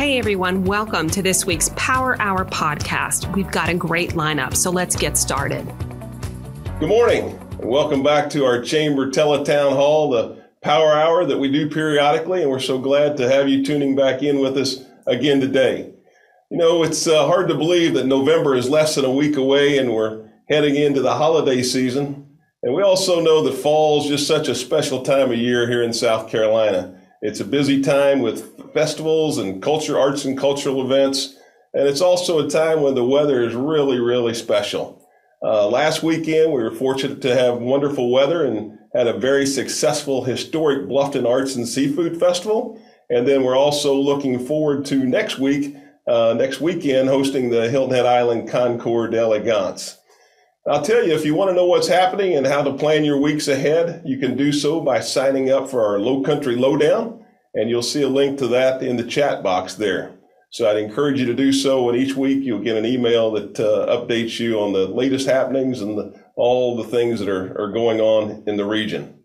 Hey everyone, welcome to this week's Power Hour podcast. We've got a great lineup, so let's get started. Good morning, and welcome back to our Chamber Teletown Hall, the Power Hour that we do periodically, and we're so glad to have you tuning back in with us again today. You know, it's uh, hard to believe that November is less than a week away and we're heading into the holiday season. And we also know that fall is just such a special time of year here in South Carolina. It's a busy time with festivals and culture, arts and cultural events. And it's also a time when the weather is really, really special. Uh, last weekend, we were fortunate to have wonderful weather and had a very successful historic Bluffton Arts and Seafood Festival. And then we're also looking forward to next week, uh, next weekend, hosting the Hilton Head Island Concours d'Elegance. I'll tell you, if you want to know what's happening and how to plan your weeks ahead, you can do so by signing up for our Low Country Lowdown, and you'll see a link to that in the chat box there. So I'd encourage you to do so, and each week you'll get an email that uh, updates you on the latest happenings and the, all the things that are, are going on in the region.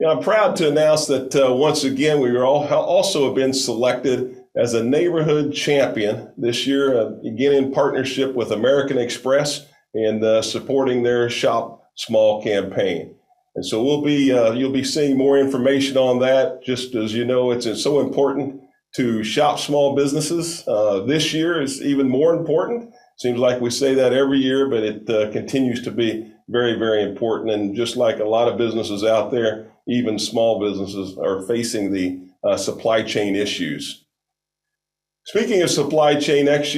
You know, I'm proud to announce that uh, once again we all, also have been selected as a neighborhood champion this year, uh, again in partnership with American Express and uh, supporting their Shop Small campaign. And so we'll be uh, you'll be seeing more information on that. Just as you know, it's, it's so important to shop small businesses. Uh, this year is even more important. Seems like we say that every year, but it uh, continues to be very very important. And just like a lot of businesses out there, even small businesses are facing the uh, supply chain issues. Speaking of supply chain ex-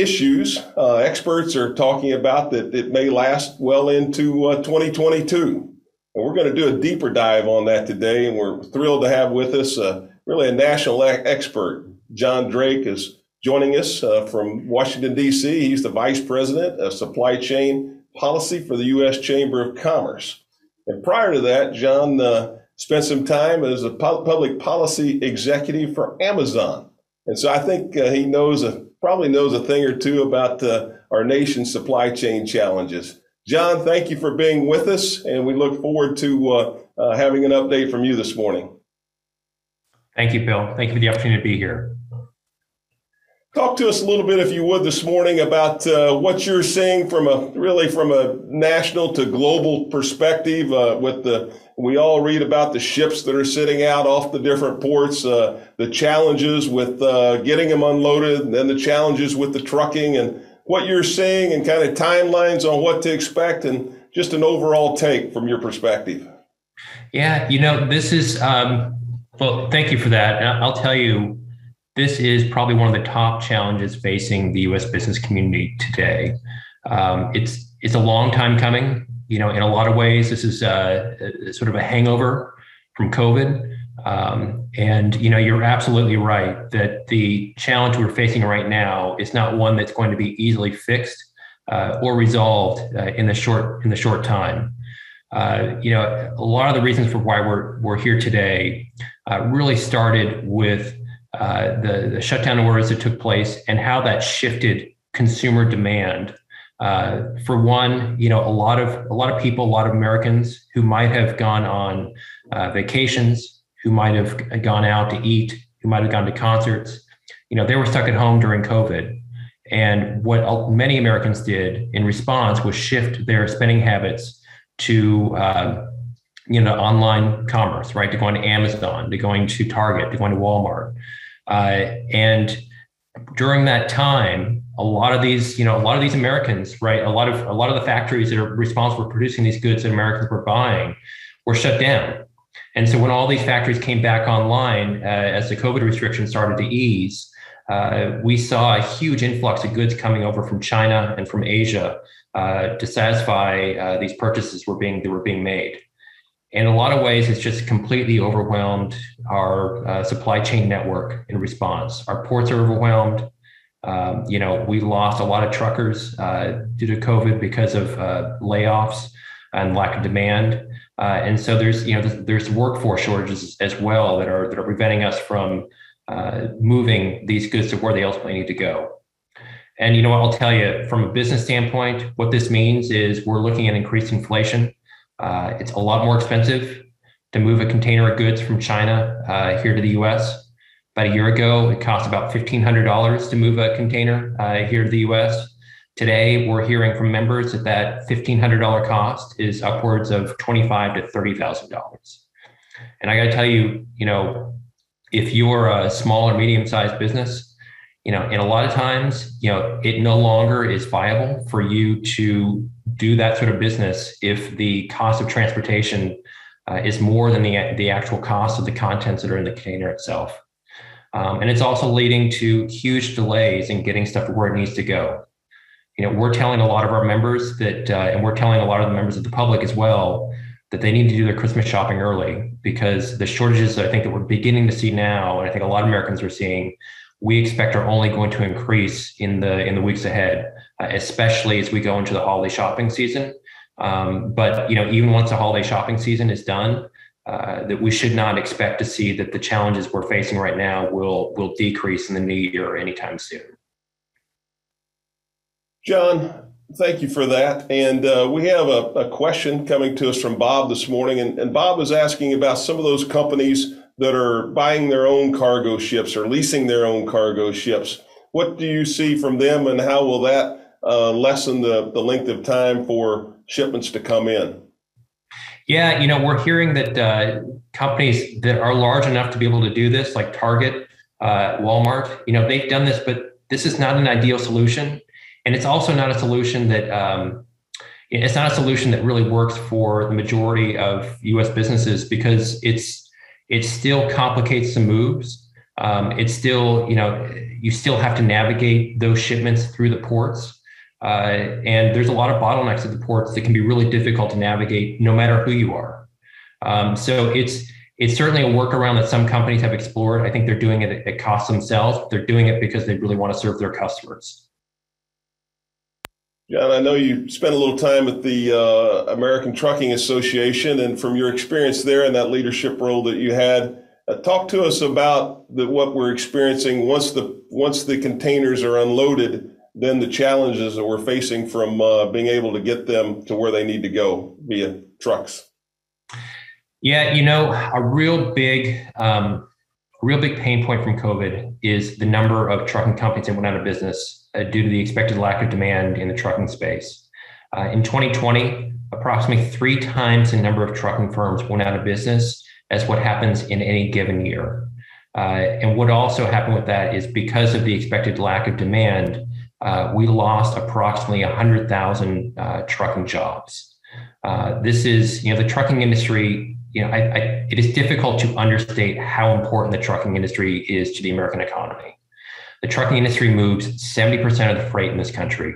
issues uh, experts are talking about that it may last well into uh, 2022. And we're going to do a deeper dive on that today. And we're thrilled to have with us uh, really a national expert. John Drake is joining us uh, from Washington, D.C. He's the Vice President of Supply Chain Policy for the U.S. Chamber of Commerce. And prior to that, John uh, spent some time as a public policy executive for Amazon. And so I think uh, he knows a probably knows a thing or two about uh, our nation's supply chain challenges. John, thank you for being with us, and we look forward to uh, uh, having an update from you this morning. Thank you, Bill. Thank you for the opportunity to be here. Talk to us a little bit, if you would, this morning about uh, what you're seeing from a really from a national to global perspective uh, with the we all read about the ships that are sitting out off the different ports, uh, the challenges with uh, getting them unloaded, and then the challenges with the trucking, and what you're seeing, and kind of timelines on what to expect, and just an overall take from your perspective. Yeah, you know, this is, um, well, thank you for that. I'll tell you, this is probably one of the top challenges facing the U.S. business community today. Um, it's it's a long time coming you know, in a lot of ways, this is uh, sort of a hangover from COVID. Um, and you know, you're absolutely right that the challenge we're facing right now is not one that's going to be easily fixed uh, or resolved uh, in the short in the short time. Uh, you know, a lot of the reasons for why we're we're here today uh, really started with uh, the, the shutdown orders that took place and how that shifted consumer demand uh, for one, you know, a lot of a lot of people, a lot of Americans who might have gone on uh, vacations, who might have gone out to eat, who might have gone to concerts, you know, they were stuck at home during COVID. And what many Americans did in response was shift their spending habits to, uh, you know, online commerce, right? To going to Amazon, to going to Target, to going to Walmart. Uh, and during that time, a lot of these, you know, a lot of these Americans, right? A lot of a lot of the factories that are responsible for producing these goods that Americans were buying were shut down. And so when all these factories came back online uh, as the COVID restrictions started to ease, uh, we saw a huge influx of goods coming over from China and from Asia uh, to satisfy uh, these purchases were being that were being made. In a lot of ways, it's just completely overwhelmed our uh, supply chain network in response. Our ports are overwhelmed. Um, you know, we lost a lot of truckers uh, due to COVID because of uh, layoffs and lack of demand. Uh, and so there's, you know, there's, workforce shortages as well that are that are preventing us from uh, moving these goods to where they ultimately need to go. And you know what I'll tell you from a business standpoint, what this means is we're looking at increased inflation. Uh, it's a lot more expensive to move a container of goods from China uh, here to the U.S. About a year ago, it cost about $1,500 to move a container uh, here to the US. Today, we're hearing from members that that $1,500 cost is upwards of $25 to $30,000. And I got to tell you, you know, if you're a small or medium sized business, you know, and a lot of times, you know, it no longer is viable for you to do that sort of business if the cost of transportation uh, is more than the, the actual cost of the contents that are in the container itself. Um, and it's also leading to huge delays in getting stuff where it needs to go. You know, we're telling a lot of our members that, uh, and we're telling a lot of the members of the public as well, that they need to do their Christmas shopping early because the shortages I think that we're beginning to see now, and I think a lot of Americans are seeing, we expect are only going to increase in the in the weeks ahead, uh, especially as we go into the holiday shopping season. Um, but you know, even once the holiday shopping season is done, uh, that we should not expect to see that the challenges we're facing right now will will decrease in the new year or anytime soon. John, thank you for that. And uh, we have a, a, question coming to us from Bob this morning, and, and Bob was asking about some of those companies that are buying their own cargo ships or leasing their own cargo ships. What do you see from them, and how will that uh, lessen the, the length of time for shipments to come in? Yeah, you know, we're hearing that uh, companies that are large enough to be able to do this, like Target, uh, Walmart, you know, they've done this, but this is not an ideal solution. And it's also not a solution that, um, it's not a solution that really works for the majority of US businesses because it's, it still complicates the moves. Um, it's still, you know, you still have to navigate those shipments through the ports. Uh, and there's a lot of bottlenecks at the ports that can be really difficult to navigate no matter who you are. Um, so it's it's certainly a workaround that some companies have explored. I think they're doing it at cost themselves. They're doing it because they really want to serve their customers. John, I know you spent a little time at the uh, American Trucking Association, and from your experience there and that leadership role that you had, uh, talk to us about the, what we're experiencing once the once the containers are unloaded then the challenges that we're facing from uh, being able to get them to where they need to go via trucks. Yeah, you know, a real big, um, real big pain point from COVID is the number of trucking companies that went out of business uh, due to the expected lack of demand in the trucking space. Uh, in 2020, approximately three times the number of trucking firms went out of business as what happens in any given year. Uh, and what also happened with that is because of the expected lack of demand, uh, we lost approximately 100,000 uh, trucking jobs. Uh, this is, you know, the trucking industry, you know, I, I, it is difficult to understate how important the trucking industry is to the American economy. The trucking industry moves 70% of the freight in this country.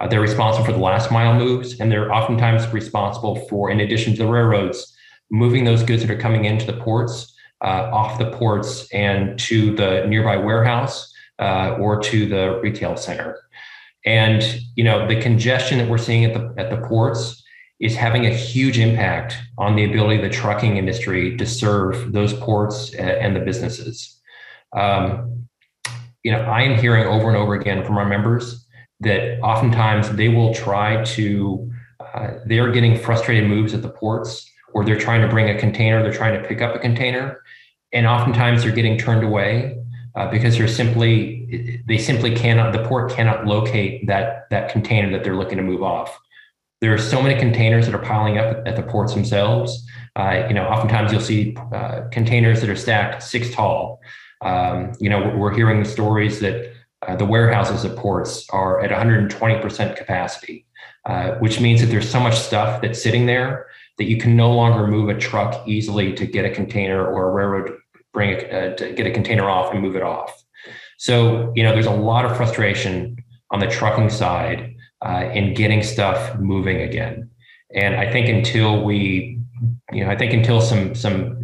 Uh, they're responsible for the last mile moves, and they're oftentimes responsible for, in addition to the railroads, moving those goods that are coming into the ports, uh, off the ports, and to the nearby warehouse uh, or to the retail center. And you know, the congestion that we're seeing at the at the ports is having a huge impact on the ability of the trucking industry to serve those ports and the businesses. Um, you know, I am hearing over and over again from our members that oftentimes they will try to, uh, they're getting frustrated moves at the ports, or they're trying to bring a container, they're trying to pick up a container, and oftentimes they're getting turned away uh, because they're simply they simply cannot the port cannot locate that that container that they're looking to move off. There are so many containers that are piling up at the ports themselves. Uh, you know, oftentimes you'll see uh, containers that are stacked six tall. Um, you know, we're hearing the stories that uh, the warehouses at ports are at 120% capacity, uh, which means that there's so much stuff that's sitting there that you can no longer move a truck easily to get a container or a railroad bring it uh, to get a container off and move it off. So you know, there's a lot of frustration on the trucking side uh, in getting stuff moving again. And I think until we, you know, I think until some some,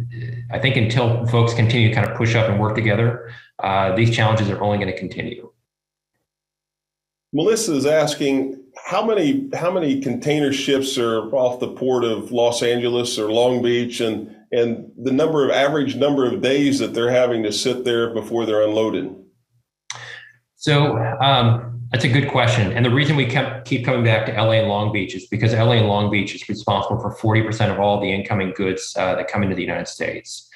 I think until folks continue to kind of push up and work together, uh, these challenges are only going to continue. Melissa is asking how many how many container ships are off the port of Los Angeles or Long Beach and and the number of average number of days that they're having to sit there before they're unloaded? So um, that's a good question. And the reason we kept, keep coming back to LA and Long Beach is because LA and Long Beach is responsible for 40% of all the incoming goods uh, that come into the United States.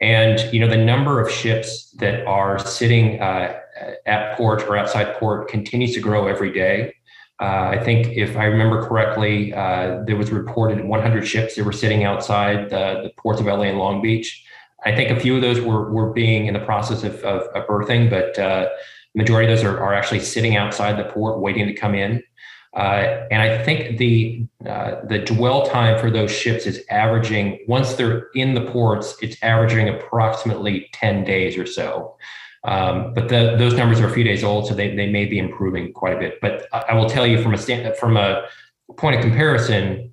And you know the number of ships that are sitting uh, at port or outside port continues to grow every day. Uh, I think if I remember correctly, uh, there was reported 100 ships that were sitting outside the, the, ports of LA and Long Beach. I think a few of those were, were being in the process of, of, of berthing, but uh, majority of those are, are actually sitting outside the port waiting to come in. Uh, and I think the uh, the dwell time for those ships is averaging once they're in the ports, it's averaging approximately 10 days or so. Um, but the, those numbers are a few days old, so they, they may be improving quite a bit. But I will tell you from a stand, from a point of comparison,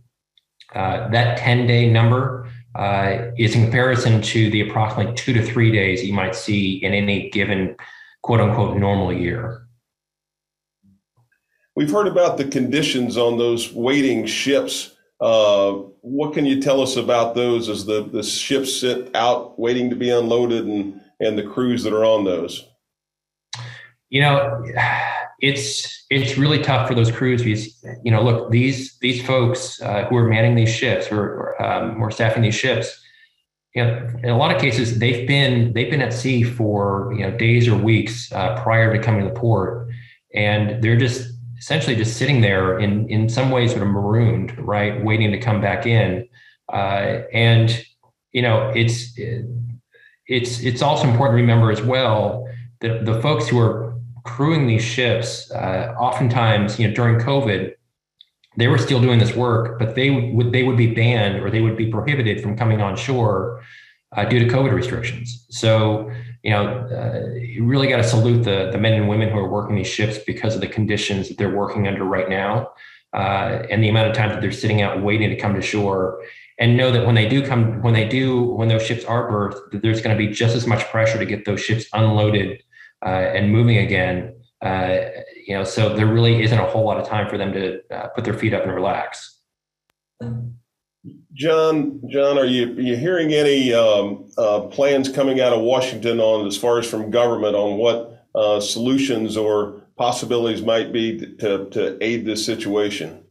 uh, that 10 day number uh, is in comparison to the approximately two to three days you might see in any given quote unquote normal year. We've heard about the conditions on those waiting ships. Uh, what can you tell us about those as the, the ships sit out waiting to be unloaded and and the crews that are on those? You know, it's it's really tough for those crews because you know, look these these folks uh, who are manning these ships or um, or staffing these ships. You know, in a lot of cases, they've been they've been at sea for you know days or weeks uh, prior to coming to the port, and they're just essentially just sitting there in in some ways sort of marooned, right, waiting to come back in. Uh, and you know, it's it's it's also important to remember as well that the folks who are crewing these ships, uh, oftentimes, you know, during COVID, they were still doing this work, but they would they would be banned or they would be prohibited from coming on shore uh, due to COVID restrictions. So, you know, uh, you really got to salute the the men and women who are working these ships because of the conditions that they're working under right now, uh, and the amount of time that they're sitting out waiting to come to shore and know that when they do come, when they do, when those ships are berthed, that there's going to be just as much pressure to get those ships unloaded uh, and moving again. Uh, you know, so there really isn't a whole lot of time for them to uh, put their feet up and relax. John, John, are you are you hearing any um, uh, plans coming out of Washington on, as far as from government, on what uh, solutions or possibilities might be to to aid this situation?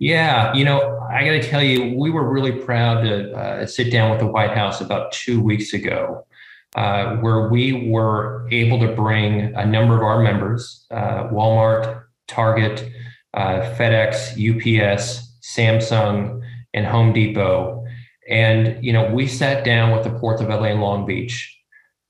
Yeah, you know, I got to tell you, we were really proud to uh, sit down with the White House about two weeks ago, uh, where we were able to bring a number of our members, uh, Walmart, Target, uh, FedEx, UPS, Samsung, and Home Depot. And, you know, we sat down with the ports of LA and Long Beach,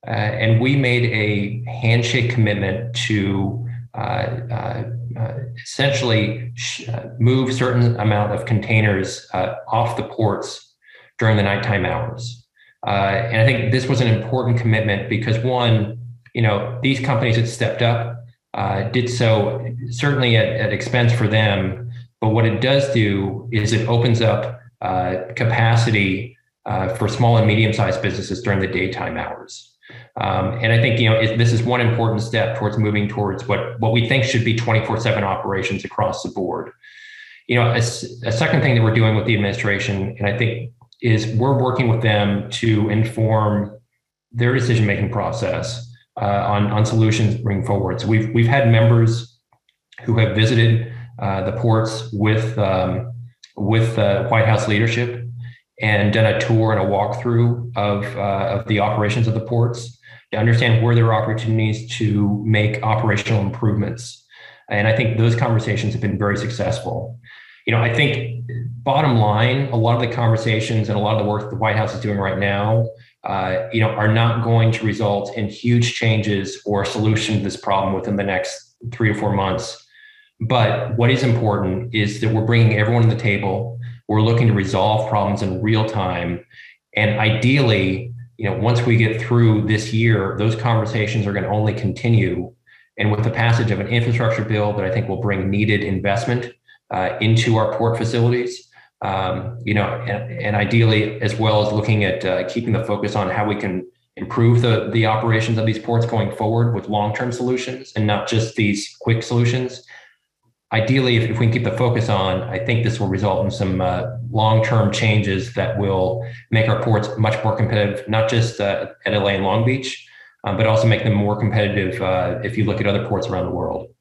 uh, and we made a handshake commitment to uh, uh, essentially uh, move certain amount of containers off the ports during the nighttime hours. Uh, and I think this was an important commitment because one, you know, these companies that stepped up, uh, did so certainly at, at, expense for them. But what it does do is it opens up capacity for small and medium sized businesses during the daytime hours. Um, and I think you know it, this is one important step towards moving towards what what we think should be 24/7 operations across the board. You know, a, a second thing that we're doing with the administration, and I think is we're working with them to inform their decision making process uh, on on solutions bring forward. So we've we've had members who have visited uh, the ports with um, with uh, White House leadership and done a tour and a walkthrough of uh, of the operations of the ports to understand where there are opportunities to make operational improvements. And I think those conversations have been very successful. You know, I think bottom line, a lot of the conversations and a lot of the work the White House is doing right now, uh, you know, are not going to result in huge changes or a solution to this problem within the next three or four months. But what is important is that we're bringing everyone to the table. We're looking to resolve problems in real time, and ideally, you know, once we get through this year, those conversations are going to only continue. And with the passage of an infrastructure bill that I think will bring needed investment uh, into our port facilities, um, you know, and, and, ideally, as well as looking at uh, keeping the focus on how we can improve the, the operations of these ports going forward with long-term solutions and not just these quick solutions ideally, if, if, we can keep the focus on, I think this will result in some uh, long-term changes that will make our ports much more competitive, not just uh, at LA and Long Beach, um, but also make them more competitive uh, if you look at other ports around the world.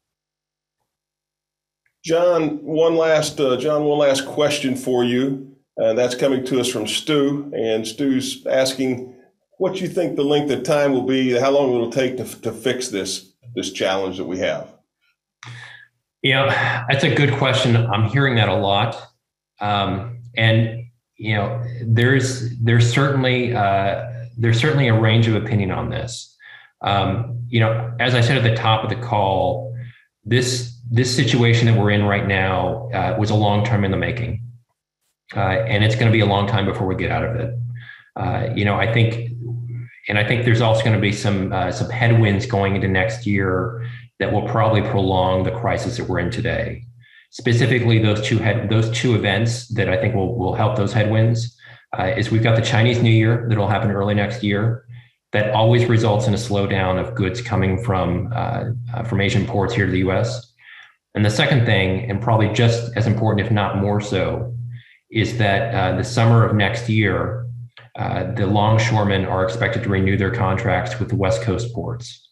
John, one last uh, John, one last question for you, and that's coming to us from Stu, and Stu's asking what you think the length of time will be, how long it will take to, to fix this this challenge that we have? Yeah, that's a good question. I'm hearing that a lot, um, and you know, there's there's certainly uh, there's certainly a range of opinion on this. Um, you know, as I said at the top of the call, this this situation that we're in right now uh, was a long term in the making, uh, and it's going to be a long time before we get out of it. Uh, you know, I think, and I think there's also going to be some uh, some headwinds going into next year that will probably prolong the crisis that we're in today. Specifically, those two head, those two events that I think will will help those headwinds uh, is we've got the Chinese New Year that will happen early next year. That always results in a slowdown of goods coming from uh, from Asian ports here to the U.S. And the second thing, and probably just as important, if not more so, is that uh, the summer of next year, uh, the longshoremen are expected to renew their contracts with the West Coast ports.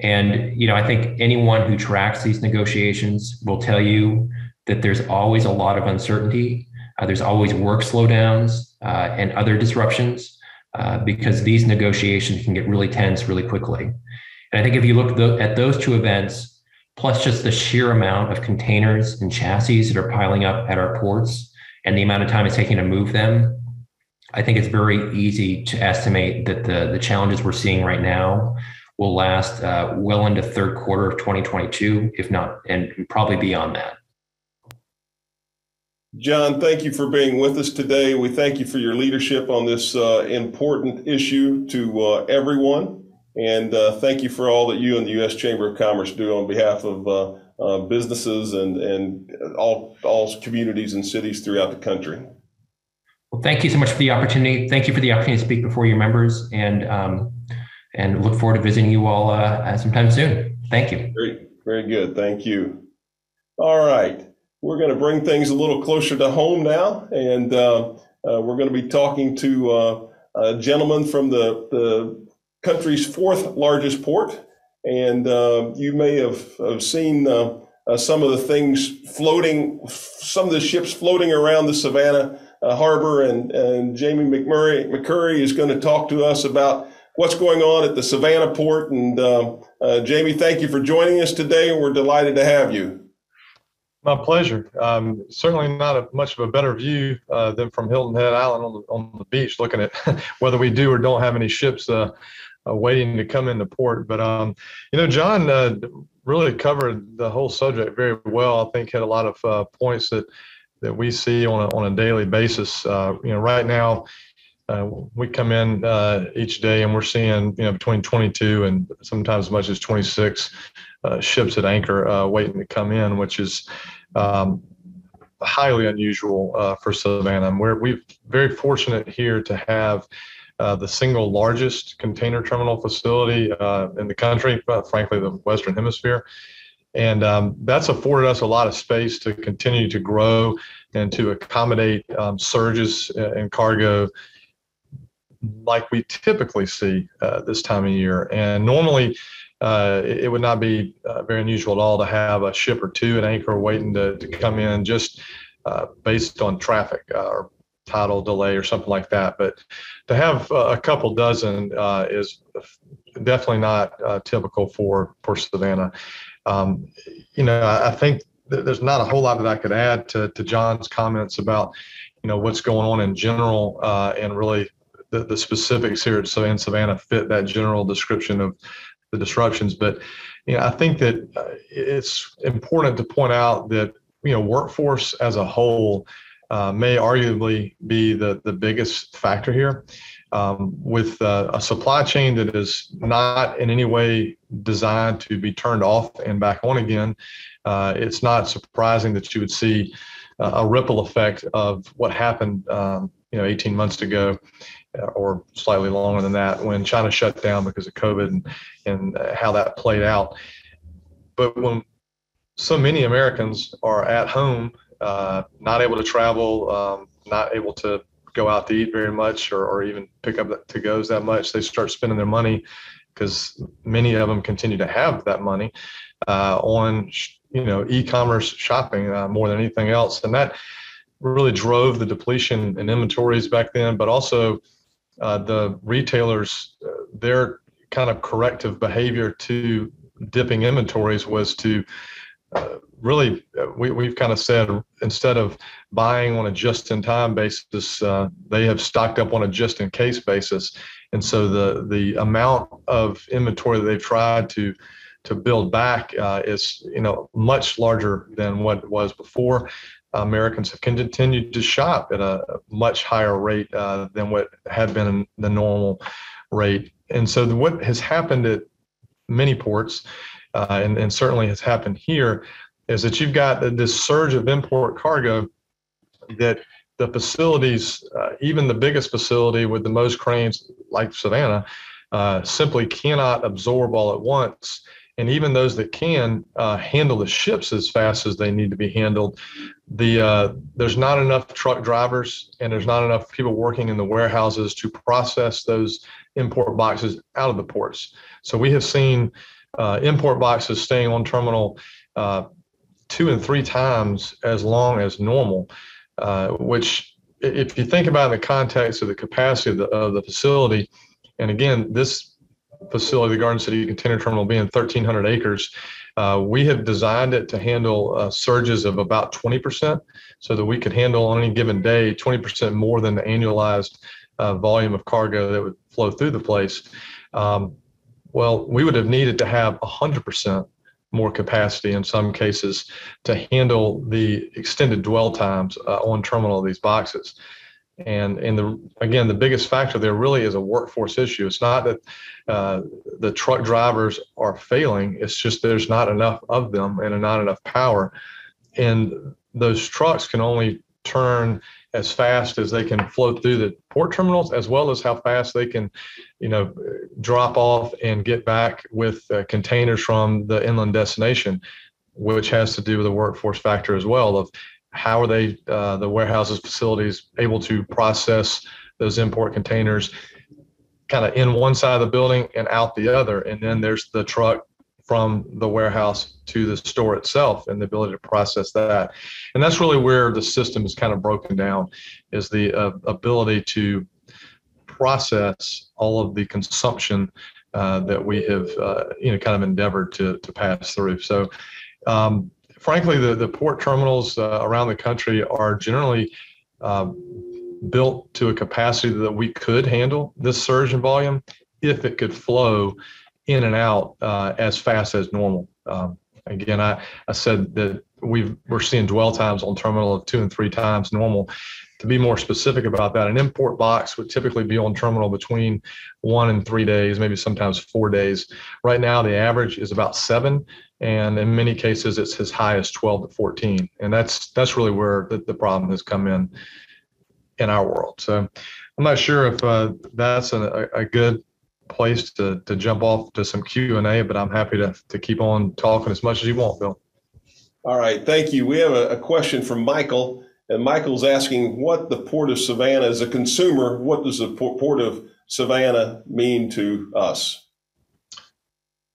And you know, I think anyone who tracks these negotiations will tell you that there's always a lot of uncertainty uh, there's always work slowdowns uh, and other disruptions uh, because these negotiations can get really tense really quickly. And I think if you look at those two events, plus just the sheer amount of containers and chassis that are piling up at our ports and the amount of time it's taking to move them, I think it's very easy to estimate that the, the challenges we're seeing right now will last uh, well into third quarter of 2022, if not, and probably beyond that. John, thank you for being with us today. We thank you for your leadership on this uh, important issue to uh, everyone. And uh, thank you for all that you and the U.S. Chamber of Commerce do on behalf of uh, uh, businesses and, and all, all communities and cities throughout the country. Well, thank you so much for the opportunity. Thank you for the opportunity to speak before your members and, um, and look forward to visiting you all uh, sometime soon. Thank you. Very, very good. Thank you. All right. We're going to bring things a little closer to home now, and uh, uh, we're going to be talking to uh, a gentleman from the, the country's fourth largest port. And uh, you may have, have seen uh, uh, some of the things floating, some of the ships floating around the Savannah harbor. And, and Jamie McMurray, McCurry is going to talk to us about what's going on at the Savannah port. And Jamie, thank you for joining us today. We're delighted to have you. My pleasure. Um, certainly not a, much of a better view uh, than from Hilton Head Island on the, on the beach, looking at whether we do or don't have any ships uh, uh, waiting to come into port. But um, you know, John uh, really covered the whole subject very well. I think had a lot of uh, points that that we see on a, on a daily basis. Uh, you know, right now. we come in each day and we're seeing, you know, between 22 and sometimes as much as 26 uh, ships at anchor uh, waiting to come in, which is um, highly unusual uh, for Savannah. We're we're very fortunate here to have uh, the single largest container terminal facility uh, in the country, but frankly, the Western Hemisphere. And um, that's afforded us a lot of space to continue to grow and to accommodate um, surges in cargo like we typically see uh, this time of year. And normally, uh, it, would not be uh, very unusual at all to have a ship or two at anchor waiting to, to come in just uh, based on traffic uh, or tidal delay or something like that. But to have a couple dozen uh, is definitely not typical for, for Savannah. Um, you know, I think there's not a whole lot that I could add to, to John's comments about, you know, what's going on in general and really the, the specifics here at Savannah fit that general description of the disruptions. But you know, I think that uh, it's important to point out that you know workforce as a whole uh, may arguably be the the biggest factor here. Um, with uh, a supply chain that is not in any way designed to be turned off and back on again, uh, it's not surprising that you would see a ripple effect of what happened, um, you know, 18 months ago or slightly longer than that when China shut down because of COVID and, and how that played out. But when so many Americans are at home, uh, not able to travel, um, not able to go out to eat very much or, or even pick up to goes that much, they start spending their money because many of them continue to have that money uh, on you know e-commerce shopping uh, more than anything else, and that really drove the depletion in inventories back then, but also uh, the retailers, uh, their kind of corrective behavior to dipping inventories was to uh, really, uh, we, we've kind of said instead of buying on a just in time basis, uh, they have stocked up on a just in case basis. And so the, the amount of inventory that they've tried to to build back uh, is you know much larger than what it was before. Americans have continued to shop at a much higher rate uh, than what had been the normal rate. And so what has happened at many ports, uh, and, and certainly has happened here, is that you've got this surge of import cargo that the facilities, uh, even the biggest facility with the most cranes like Savannah, uh, simply cannot absorb all at once. And even those that can uh, handle the ships as fast as they need to be handled. The uh, there's not enough truck drivers and there's not enough people working in the warehouses to process those import boxes out of the ports. So we have seen uh, import boxes staying on terminal uh, two and three times as long as normal uh, which if you think about in the context of the capacity of the, of the facility and again this facility, the Garden City Container Terminal, being 1,300 acres, uh, we have designed it to handle uh, surges of about 20% so that we could handle on any given day 20% more than the annualized uh, volume of cargo that would flow through the place. Um, well, we would have needed to have 100% more capacity in some cases to handle the extended dwell times uh, on terminal of these boxes. And and the again the biggest factor there really is a workforce issue. It's not that uh, the truck drivers are failing. It's just there's not enough of them and not enough power. And those trucks can only turn as fast as they can flow through the port terminals as well as how fast they can you know drop off and get back with uh, containers from the inland destination which has to do with the workforce factor as well of how are they uh, the warehouses facilities able to process those import containers kind of in one side of the building and out the other. And then there's the truck from the warehouse to the store itself and the ability to process that. And that's really where the system is kind of broken down is the uh, ability to process all of the consumption uh, that we have uh, you know kind of endeavored to to pass through. So um, frankly, the, the port terminals uh, around the country are generally um, built to a capacity that we could handle this surge in volume if it could flow in and out uh, as fast as normal. Um, again, I, I said that we we're seeing dwell times on terminal of two and three times normal. To be more specific about that, an import box would typically be on terminal between one and three days, maybe sometimes four days. Right now, the average is about seven and in many cases it's as high as 12 to 14 and that's that's really where the, the problem has come in in our world so i'm not sure if uh, that's a, a good place to, to jump off to some q&a but i'm happy to, to keep on talking as much as you want bill. All right thank you. We have a, a question from michael and michael's asking what the port of savannah as a consumer what does the port of savannah mean to us?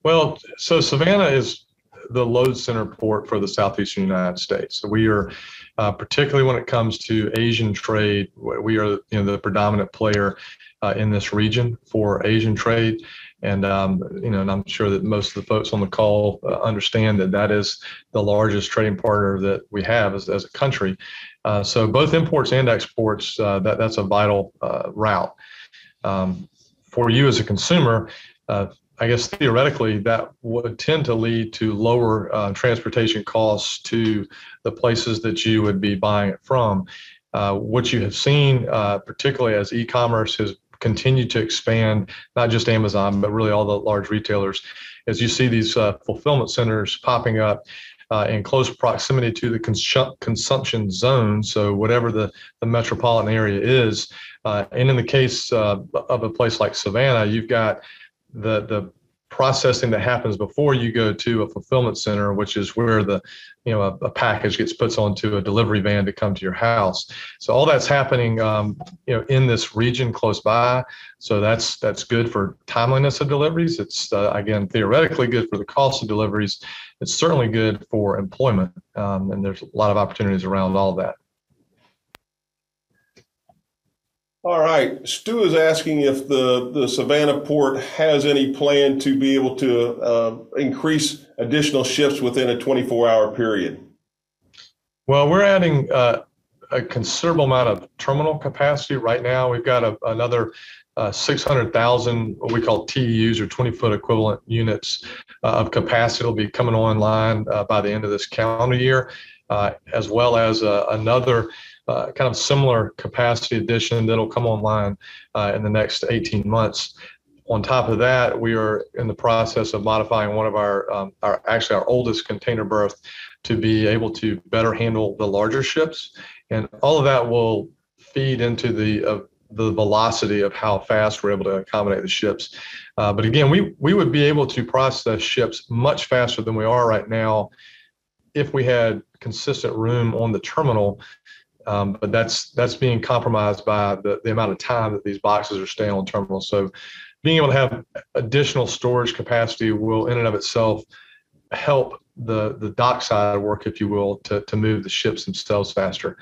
Well so savannah is the load center port for the southeastern United States. So we are, uh, particularly when it comes to Asian trade, we are you know the predominant player uh, in this region for Asian trade. And um, you know, and I'm sure that most of the folks on the call uh, understand that that is the largest trading partner that we have as, as a country. Uh, so both imports and exports, uh, that that's a vital uh, route. Um, for you as a consumer, uh, I guess theoretically that would tend to lead to lower uh, transportation costs to the places that you would be buying it from. Uh, what you have seen, uh, particularly as e-commerce has continued to expand, not just Amazon, but really all the large retailers, as you see these uh, fulfillment centers popping up. Uh, in close proximity to the cons- consumption zone, so whatever the, the metropolitan area is, uh, and in the case of a place like Savannah, you've got the the processing that happens before you go to a fulfillment center, which is where the you know a, a, package gets put onto a delivery van to come to your house. So all that's happening um, you know in this region close by. So that's that's good for timeliness of deliveries. It's uh, again theoretically good for the cost of deliveries. It's certainly good for employment, um, and there's a lot of opportunities around all that. All right. Stu is asking if the, the Savannah port has any plan to be able to uh, increase additional ships within a 24 hour period. Well, we're adding uh, a considerable amount of terminal capacity right now. We've got a, another uh, 600,000 what we call TEUs or 20 foot equivalent units uh, of capacity will be coming online uh, by the end of this calendar year, uh, as well as another uh, kind of similar capacity addition that'll come online in the next 18 months. On top of that, we are in the process of modifying one of our, um, our actually our oldest container berth to be able to better handle the larger ships, and all of that will feed into the the velocity of how fast we're able to accommodate the ships. Uh, but again, we we would be able to process ships much faster than we are right now if we had consistent room on the terminal. Um, but that's that's being compromised by the, the amount of time that these boxes are staying on terminal. So being able to have additional storage capacity will in and of itself help the the dock side work, if you will, to, to move the ships themselves faster.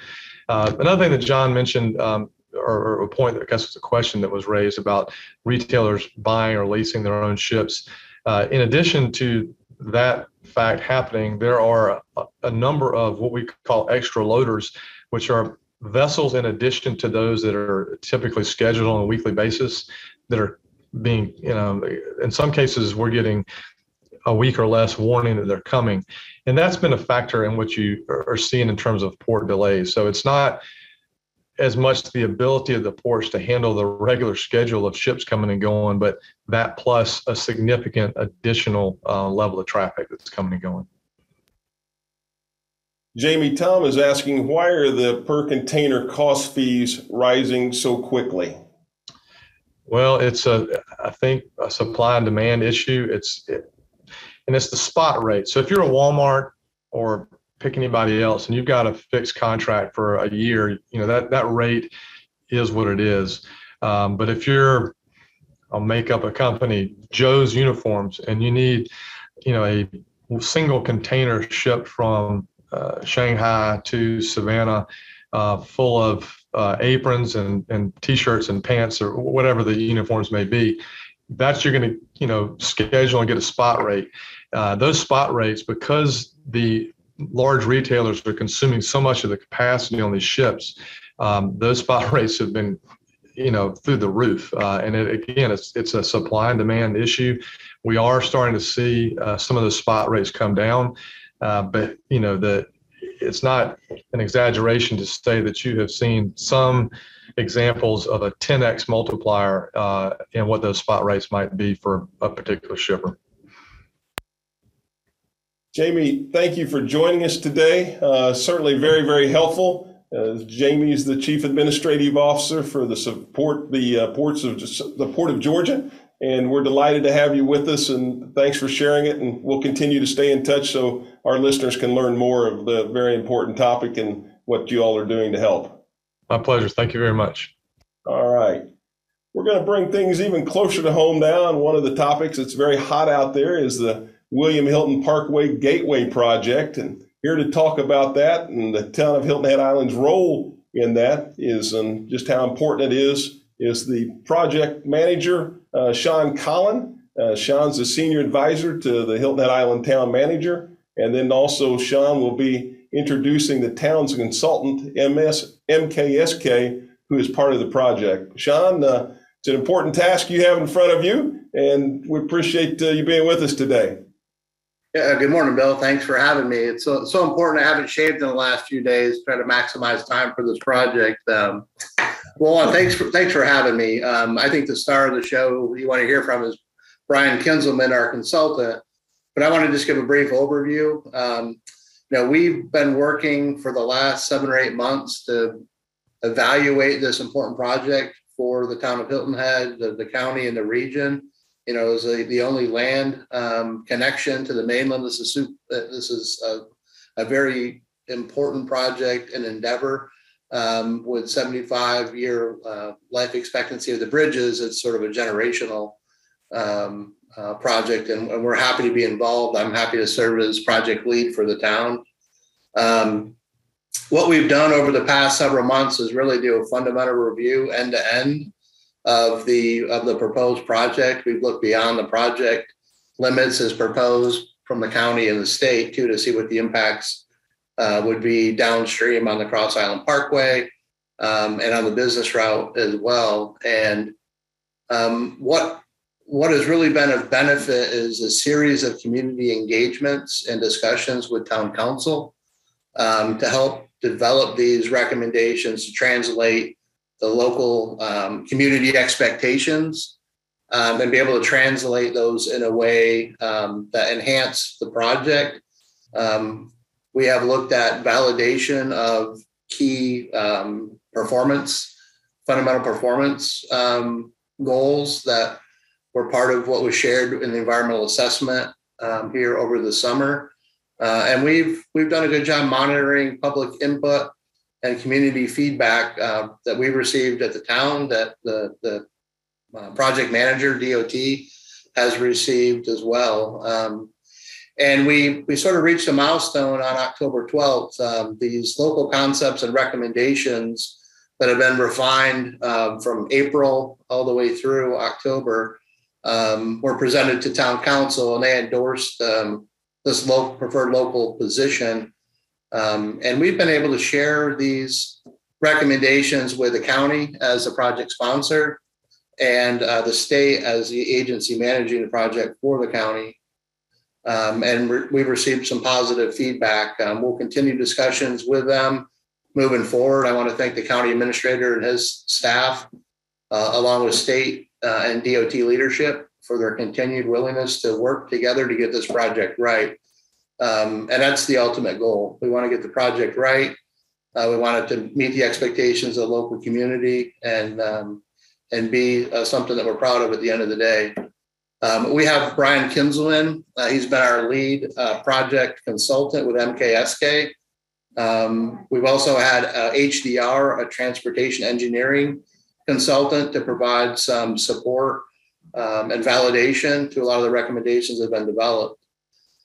Uh, another thing that John mentioned um, or, a point that I guess was a question that was raised about retailers buying or leasing their own ships. Uh, in addition to that fact happening, there are a, a, number of what we call extra loaders, which are vessels in addition to those that are typically scheduled on a weekly basis that are being, you know, in some cases we're getting a week or less warning that they're coming. And that's been a factor in what you are seeing in terms of port delays. So it's not as much the ability of the ports to handle the regular schedule of ships coming and going, but that plus a significant additional uh, level of traffic that's coming and going. Jamie Tom is asking why are the per container cost fees rising so quickly? Well, it's a I think a supply and demand issue. It's it, and it's the spot rate. So if you're a Walmart or pick anybody else and you've got a fixed contract for a year, you know, that, that rate is what it is. Um, but if you're, I'll make up a company, Joe's Uniforms, and you need, you know, a single container shipped from uh, Shanghai to Savannah uh, full of uh, aprons and, and t-shirts and pants or whatever the uniforms may be, that's you're going to, you know, schedule and get a spot rate. Uh, those spot rates, because the large retailers are consuming so much of the capacity on these ships, um, those spot rates have been, you know, through the roof. Uh, and it, again, it's it's a supply and demand issue. We are starting to see uh, some of those spot rates come down, uh, but you know it's not an exaggeration to say that you have seen some examples of a 10x multiplier uh, in what those spot rates might be for a particular shipper. Jamie, thank you for joining us today. Uh, certainly very, very helpful. Uh, Jamie is the Chief Administrative Officer for the support the uh, ports of the Port of Georgia, and we're delighted to have you with us. And thanks for sharing it. And we'll continue to stay in touch so our listeners can learn more of the very important topic and what you all are doing to help. My pleasure. Thank you very much. All right. We're going to bring things even closer to home now. And one of the topics that's very hot out there is the William Hilton Parkway Gateway Project. And here to talk about that and the town of Hilton Head Island's role in that is and just how important it is is the project manager, uh, Shawn Colin. Uh, Shawn's the senior advisor to the Hilton Head Island town manager. And then also Shawn will be introducing the town's consultant, MS, MKSK, who is part of the project. Shawn, uh, it's an important task you have in front of you, and we appreciate uh, you being with us today. Yeah, good morning, Bill. Thanks for having me. It's so, so important. I haven't shaved in the last few days, try to maximize time for this project. Um, well, thanks for thanks for having me. Um, I think the star of the show you want to hear from is Brian Kinzelman, our consultant. But I want to just give a brief overview. Um, you know, we've been working for the last seven or eight months to evaluate this important project for the town of Hilton Head, the, the county, and the region you know, a, the only land um, connection to the mainland. This is uh, this is a, a very important project and endeavor. Um, with 75 year uh, life expectancy of the bridges, it's sort of a generational um, uh, project, and, and, we're happy to be involved. I'm happy to serve as project lead for the town. Um, what we've done over the past several months is really do a fundamental review end to end of the of the proposed project. We've looked beyond the project limits as proposed from the county and the state too to see what the impacts uh, would be downstream on the Cross Island Parkway um, and on the business route as well. And um, what what has really been of benefit is a series of community engagements and discussions with town council um, to help develop these recommendations to translate the local um, community expectations um, and be able to translate those in a way um, that enhance the project. Um, we have looked at validation of key um, performance, fundamental performance um, goals that were part of what was shared in the environmental assessment here over the summer. Uh, and we've we've done a good job monitoring public input and community feedback uh, that we received at the town that the the uh, project manager DOT has received as well. Um, and we we sort of reached a milestone on October 12th. Um, these local concepts and recommendations that have been refined um, from April all the way through October um, were presented to town council, and they endorsed um, this preferred local position. Um, and we've been able to share these recommendations with the county as a project sponsor and uh, the state as the agency managing the project for the county. Um, and re- we've received some positive feedback. Um, we'll continue discussions with them moving forward. I want to thank the county administrator and his staff, uh, along with state uh, and DOT leadership for their continued willingness to work together to get this project right. Um, and that's the ultimate goal. We want to get the project right. Uh, we want it to meet the expectations of the local community and um, and be uh, something that we're proud of at the end of the day. Um, we have Brian Kinzelman. Uh, he's been our lead uh, project consultant with MKSK. Um, we've also had HDR, a transportation engineering consultant, to provide some support um, and validation to a lot of the recommendations that have been developed.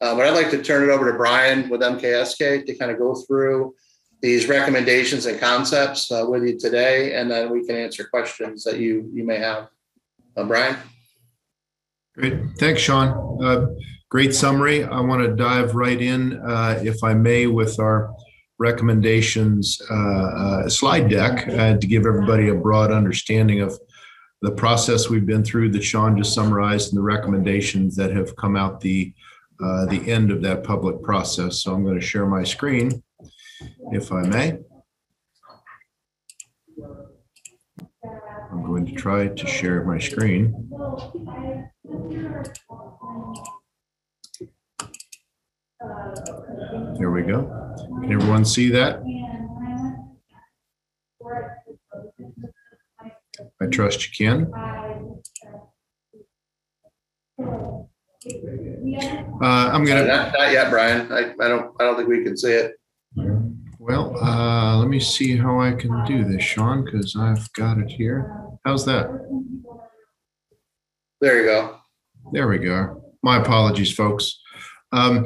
Uh, but I'd like to turn it over to Brian with MKSK to kind of go through these recommendations and concepts uh, with you today, and then we can answer questions that you you may have. Uh, Brian. Great, thanks, Shawn. Uh, great summary. I want to dive right in, uh, if I may, with our recommendations uh, slide deck to give everybody a broad understanding of the process we've been through that Shawn just summarized and the recommendations that have come out the uh, the end of that public process. So I'm going to share my screen, if I may. I'm going to try to share my screen. There we go. Can everyone see that? I trust you can. Uh, I'm gonna, Not, not yet, Brian. I, I don't I don't think we can see it. well, uh, let me see how I can do this, Shawn, because I've got it here. How's that? There you go. There we go. My apologies, folks. Um,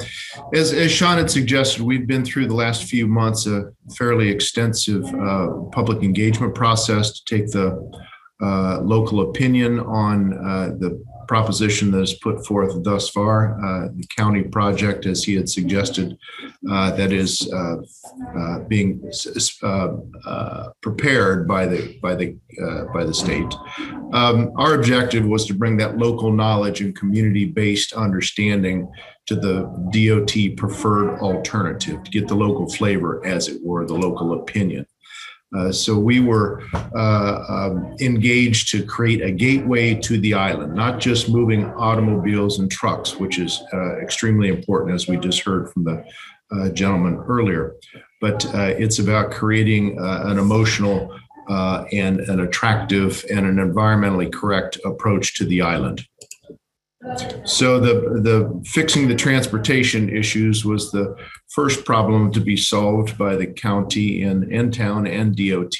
as, as Shawn had suggested, we've been through the last few months a fairly extensive uh, public engagement process to take the uh, local opinion on uh, the proposition that is put forth thus far. Uh, the county project, as he had suggested, uh, that is uh, uh being uh, prepared by the by the by the state. Um, our objective was to bring that local knowledge and community-based understanding to the DOT preferred alternative to get the local flavor, as it were, the local opinion. Uh, so we were uh, um, engaged to create a gateway to the island, not just moving automobiles and trucks, which is uh, extremely important, as we just heard from the uh, gentleman earlier. But uh, it's about creating an emotional and an attractive and an environmentally correct approach to the island. So the the fixing the transportation issues was the first problem to be solved by the county and, and town and DOT.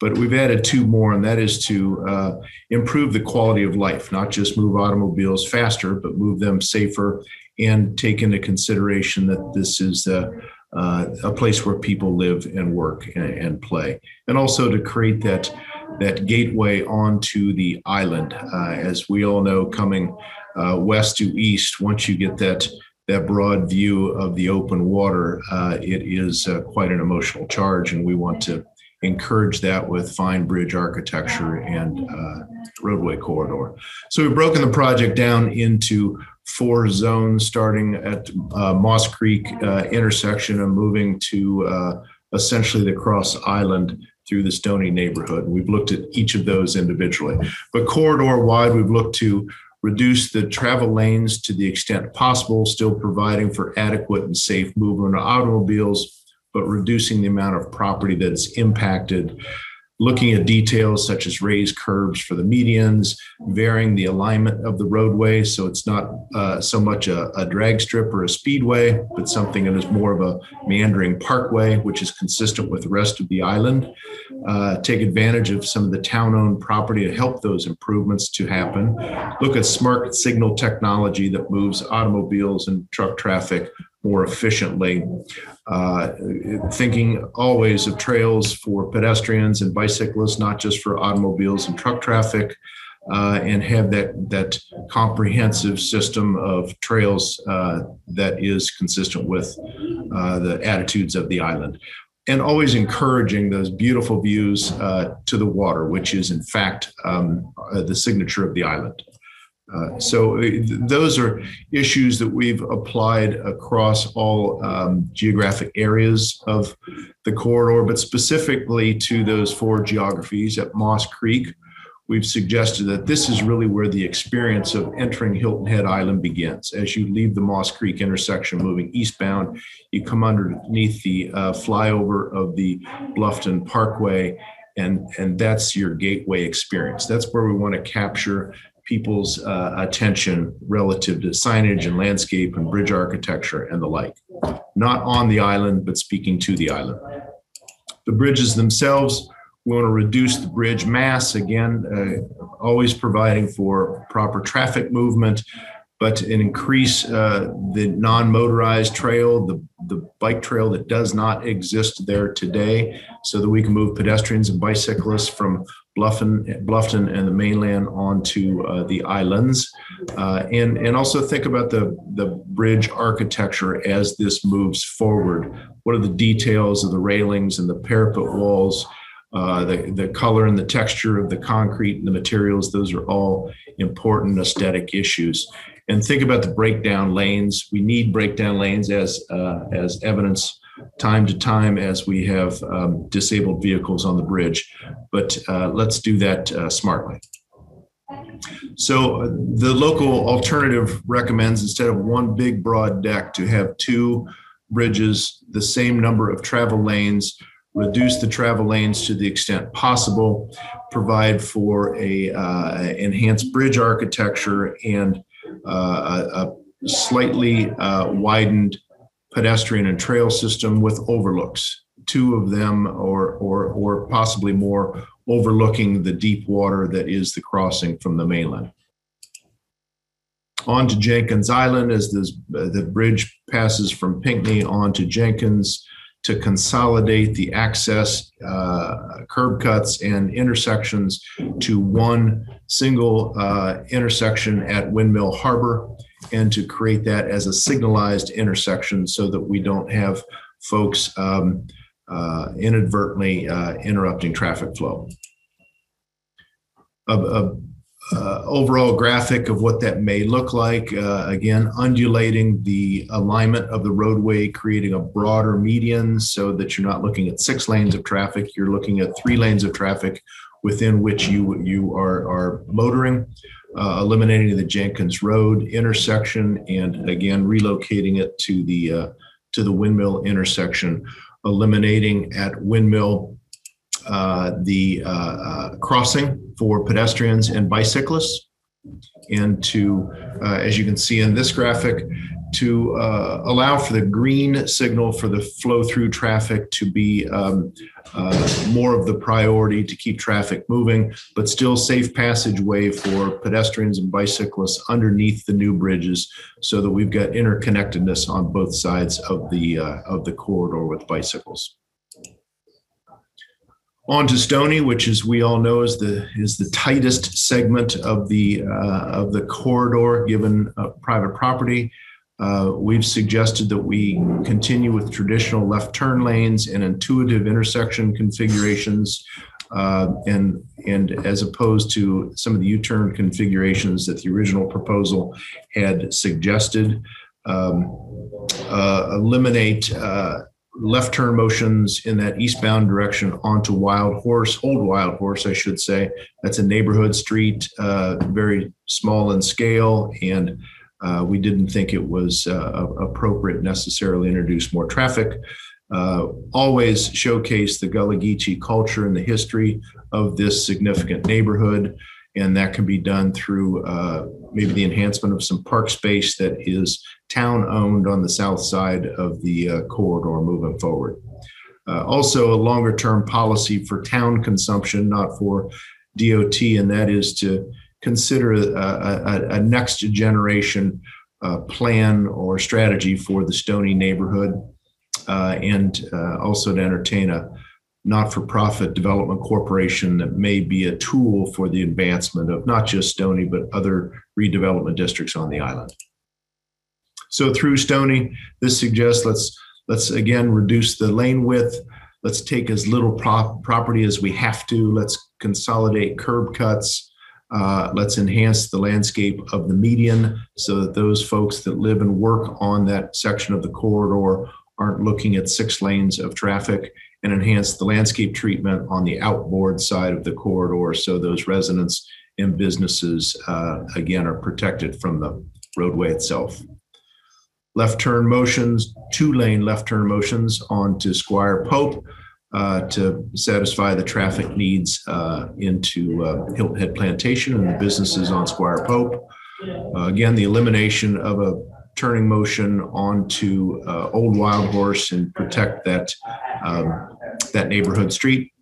But we've added two more, and that is to uh, improve the quality of life, not just move automobiles faster, but move them safer and take into consideration that this is a, uh, a place where people live and work and, and, play, and also to create that that gateway onto the island. Uh, as we all know, coming uh, west to east, once you get that that broad view of the open water, uh, it is uh, quite an emotional charge, and we want to encourage that with fine bridge architecture and uh, roadway corridor. So we've broken the project down into four zones, starting at uh, Moss Creek intersection and moving to essentially the Cross Island through the Stony neighborhood. We've looked at each of those individually. But corridor wide, we've looked to reduce the travel lanes to the extent possible, still providing for adequate and safe movement of automobiles but reducing the amount of property that is impacted looking at details such as raised curbs for the medians, varying the alignment of the roadway so it's not uh, so much a, a, drag strip or a speedway, but something that is more of a meandering parkway, which is consistent with the rest of the island. Uh, take advantage of some of the town owned property to help those improvements to happen. Look at smart signal technology that moves automobiles and truck traffic more efficiently. Uh, thinking always of trails for pedestrians and bicyclists, not just for automobiles and truck traffic, uh, and have that that comprehensive system of trails uh, that is consistent with uh, the attitudes of the island. And always encouraging those beautiful views uh, to the water, which is in fact um, uh, the signature of the island. Uh, so uh, those are issues that we've applied across all um, geographic areas of the corridor, but specifically to those four geographies at Moss Creek. We've suggested that this is really where the experience of entering Hilton Head Island begins. As you leave the Moss Creek intersection moving eastbound, you come underneath the uh, flyover of the Bluffton Parkway and and that's your gateway experience that's where we want to capture people's uh, attention relative to signage and landscape and bridge architecture and the like. Not on the island, but speaking to the island. The bridges themselves, we want to reduce the bridge mass, again, uh, always providing for proper traffic movement, but increase uh, the non-motorized trail, the, the bike trail that does not exist there today, so that we can move pedestrians and bicyclists from Bluffton, Bluffton and the mainland onto uh, the islands, uh, and and also think about the the bridge architecture as this moves forward. What are the details of the railings and the parapet walls? Uh, the the color and the texture of the concrete and the materials; those are all important aesthetic issues. And think about the breakdown lanes. We need breakdown lanes as uh, as evidence time to time as we have um, disabled vehicles on the bridge. But uh, let's do that uh, smartly. So uh, the local alternative recommends instead of one big broad deck to have two bridges, the same number of travel lanes, reduce the travel lanes to the extent possible, provide for a uh, enhanced bridge architecture and uh, a, slightly uh, widened pedestrian and trail system with overlooks, two of them or, or, or possibly more overlooking the deep water that is the crossing from the mainland. On to Jenkins Island as this, uh, the bridge passes from Pinckney on to Jenkins to consolidate the access uh, curb cuts and intersections to one single uh, intersection at Windmill Harbor and to create that as a signalized intersection so that we don't have folks um, uh, inadvertently uh, interrupting traffic flow. A, a uh, overall graphic of what that may look like. Uh, again, undulating the alignment of the roadway, creating a broader median so that you're not looking at six lanes of traffic, you're looking at three lanes of traffic within which you, you are, are motoring uh, eliminating the Jenkins Road intersection, and again relocating it to the uh, to the Windmill intersection, eliminating at Windmill uh, the uh, uh, crossing for pedestrians and bicyclists, and to, uh, as you can see in this graphic, to uh, allow for the green signal for the flow through traffic to be um, uh, more of the priority to keep traffic moving, but still safe passageway for pedestrians and bicyclists underneath the new bridges, so that we've got interconnectedness on both sides of the uh, of the corridor with bicycles. On to Stony, which, as we all know, is the is the tightest segment of the uh, of the corridor, given uh, private property. Uh, we've suggested that we continue with traditional left turn lanes and intuitive intersection configurations, uh, and and as opposed to some of the U-turn configurations that the original proposal had suggested. Um, uh, eliminate uh, left turn motions in that eastbound direction onto Wild Horse, Old Wild Horse, I should say. That's a neighborhood street, uh, very small in scale, and uh, we didn't think it was uh, appropriate necessarily introduce more traffic. Uh, always showcase the Gullah Geechee culture and the history of this significant neighborhood, and that can be done through uh, maybe the enhancement of some park space that is town owned on the south side of the uh, corridor moving forward. Uh, also, a longer term policy for town consumption, not for DOT, and that is to consider a, a, a next generation uh, plan or strategy for the Stony neighborhood, uh, and uh, also to entertain a not for profit development corporation that may be a tool for the advancement of not just Stony, but other redevelopment districts on the island. So through Stony, this suggests let's let's again reduce the lane width. Let's take as little prop property as we have to. Let's consolidate curb cuts. Uh, let's enhance the landscape of the median so that those folks that live and work on that section of the corridor aren't looking at six lanes of traffic and enhance the landscape treatment on the outboard side of the corridor so those residents and businesses, uh, again, are protected from the roadway itself. Left turn motions, two lane left turn motions onto Squire Pope uh, to satisfy the traffic needs uh, into uh, Hilton Head Plantation and the businesses on Squire Pope. Uh, again, the elimination of a turning motion onto uh, Old Wild Horse and protect that um, that neighborhood street.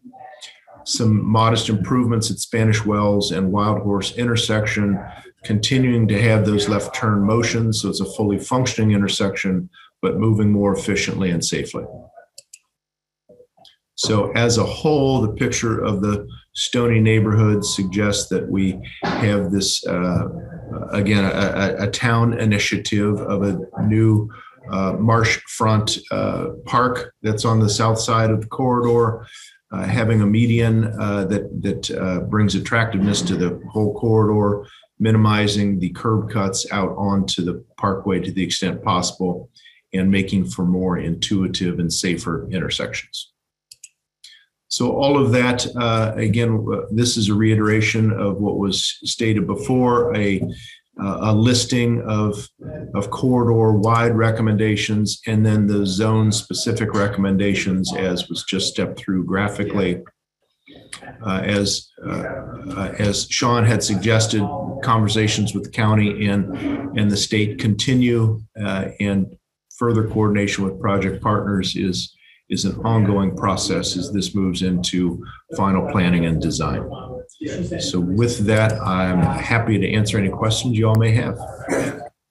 Some modest improvements at Spanish Wells and Wild Horse intersection, continuing to have those left turn motions, so it's a fully functioning intersection, but moving more efficiently and safely. So, as a whole, the picture of the Stony neighborhood suggests that we have this, uh, again, a, a, town initiative of a new uh, marsh front uh, park that's on the south side of the corridor. Uh, having a median uh, that that uh, brings attractiveness to the whole corridor, minimizing the curb cuts out onto the parkway to the extent possible, and making for more intuitive and safer intersections. So all of that, uh, again, uh, this is a reiteration of what was stated before, a, uh, a listing of, of corridor wide recommendations and then the zone specific recommendations as was just stepped through graphically. Uh, as uh, uh, as Shawn had suggested, conversations with the county and and the state continue, and further coordination with project partners is is an ongoing process as this moves into final planning and design. So with that, I'm happy to answer any questions you all may have.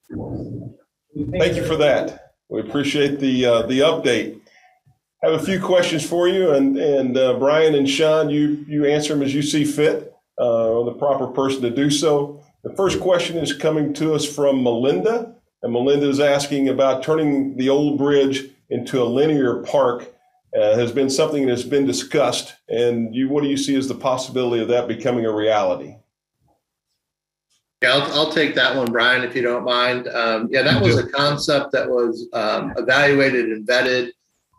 Thank you for that. We appreciate the uh, the update. I have a few questions for you, and and uh, Brian and Shawn, you you answer them as you see fit. Uh, or the proper person to do so. The first question is coming to us from Melinda, and Melinda is asking about turning the old bridge into a linear park uh, has been something that has been discussed. And you, what do you see as the possibility of that becoming a reality? Yeah, I'll, I'll take that one, Brian, if you don't mind. Um, yeah, that was a concept that was um, evaluated and vetted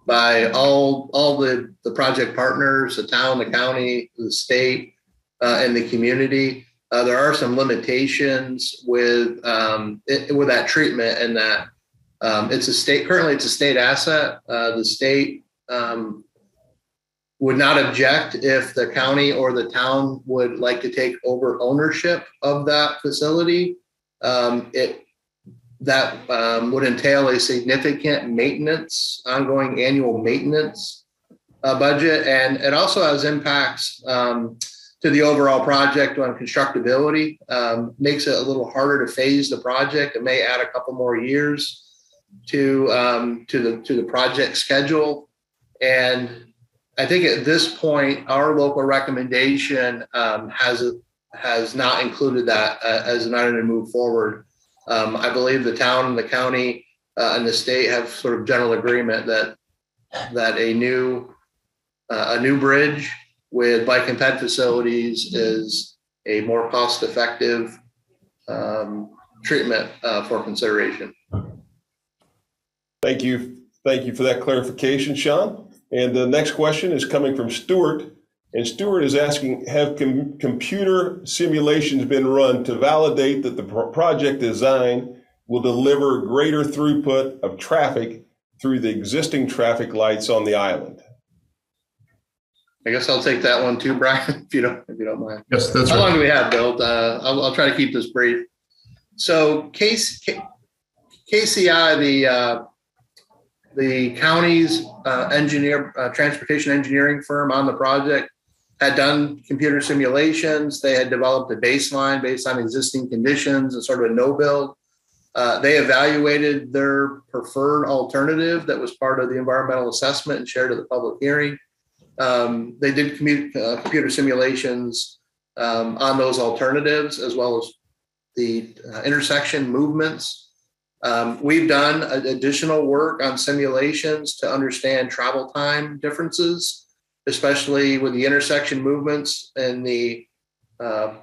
by all all the the project partners, the town, the county, the state, uh, and the community. Uh, there are some limitations with um, it, with that treatment, and that um, it's a state currently it's a state asset. Uh, the state um, would not object if the county or the town would like to take over ownership of that facility. Um, it that um, would entail a significant maintenance, ongoing annual maintenance uh, budget, and it also has impacts um, to the overall project on constructability. Um, makes it a little harder to phase the project. It may add a couple more years to um, to the to the project schedule, and I think at this point, our local recommendation um, has has not included that uh, as an item to move forward. Um, I believe the town and the county uh, and the state have sort of general agreement that that a new uh, a new bridge with bike and ped facilities is a more cost effective um, treatment uh, for consideration. Thank you. Thank you for that clarification, Shawn. And the next question is coming from Stuart. And Stuart is asking Have com- computer simulations been run to validate that the pro- project design will deliver greater throughput of traffic through the existing traffic lights on the island? I guess I'll take that one too, Brian, if you don't if you don't mind. Yes, that's How right. long do we have, Bill? Uh, I'll, I'll try to keep this brief. So case, KCI, the uh, the county's uh, engineer, uh, transportation engineering firm on the project, had done computer simulations. They had developed a baseline based on existing conditions and sort of a no build. Uh, they evaluated their preferred alternative that was part of the environmental assessment and shared at the public hearing. Um, they did commu- uh, computer simulations um, on those alternatives as well as the uh, intersection movements. Um, we've done additional work on simulations to understand travel time differences, especially with the intersection movements and the uh,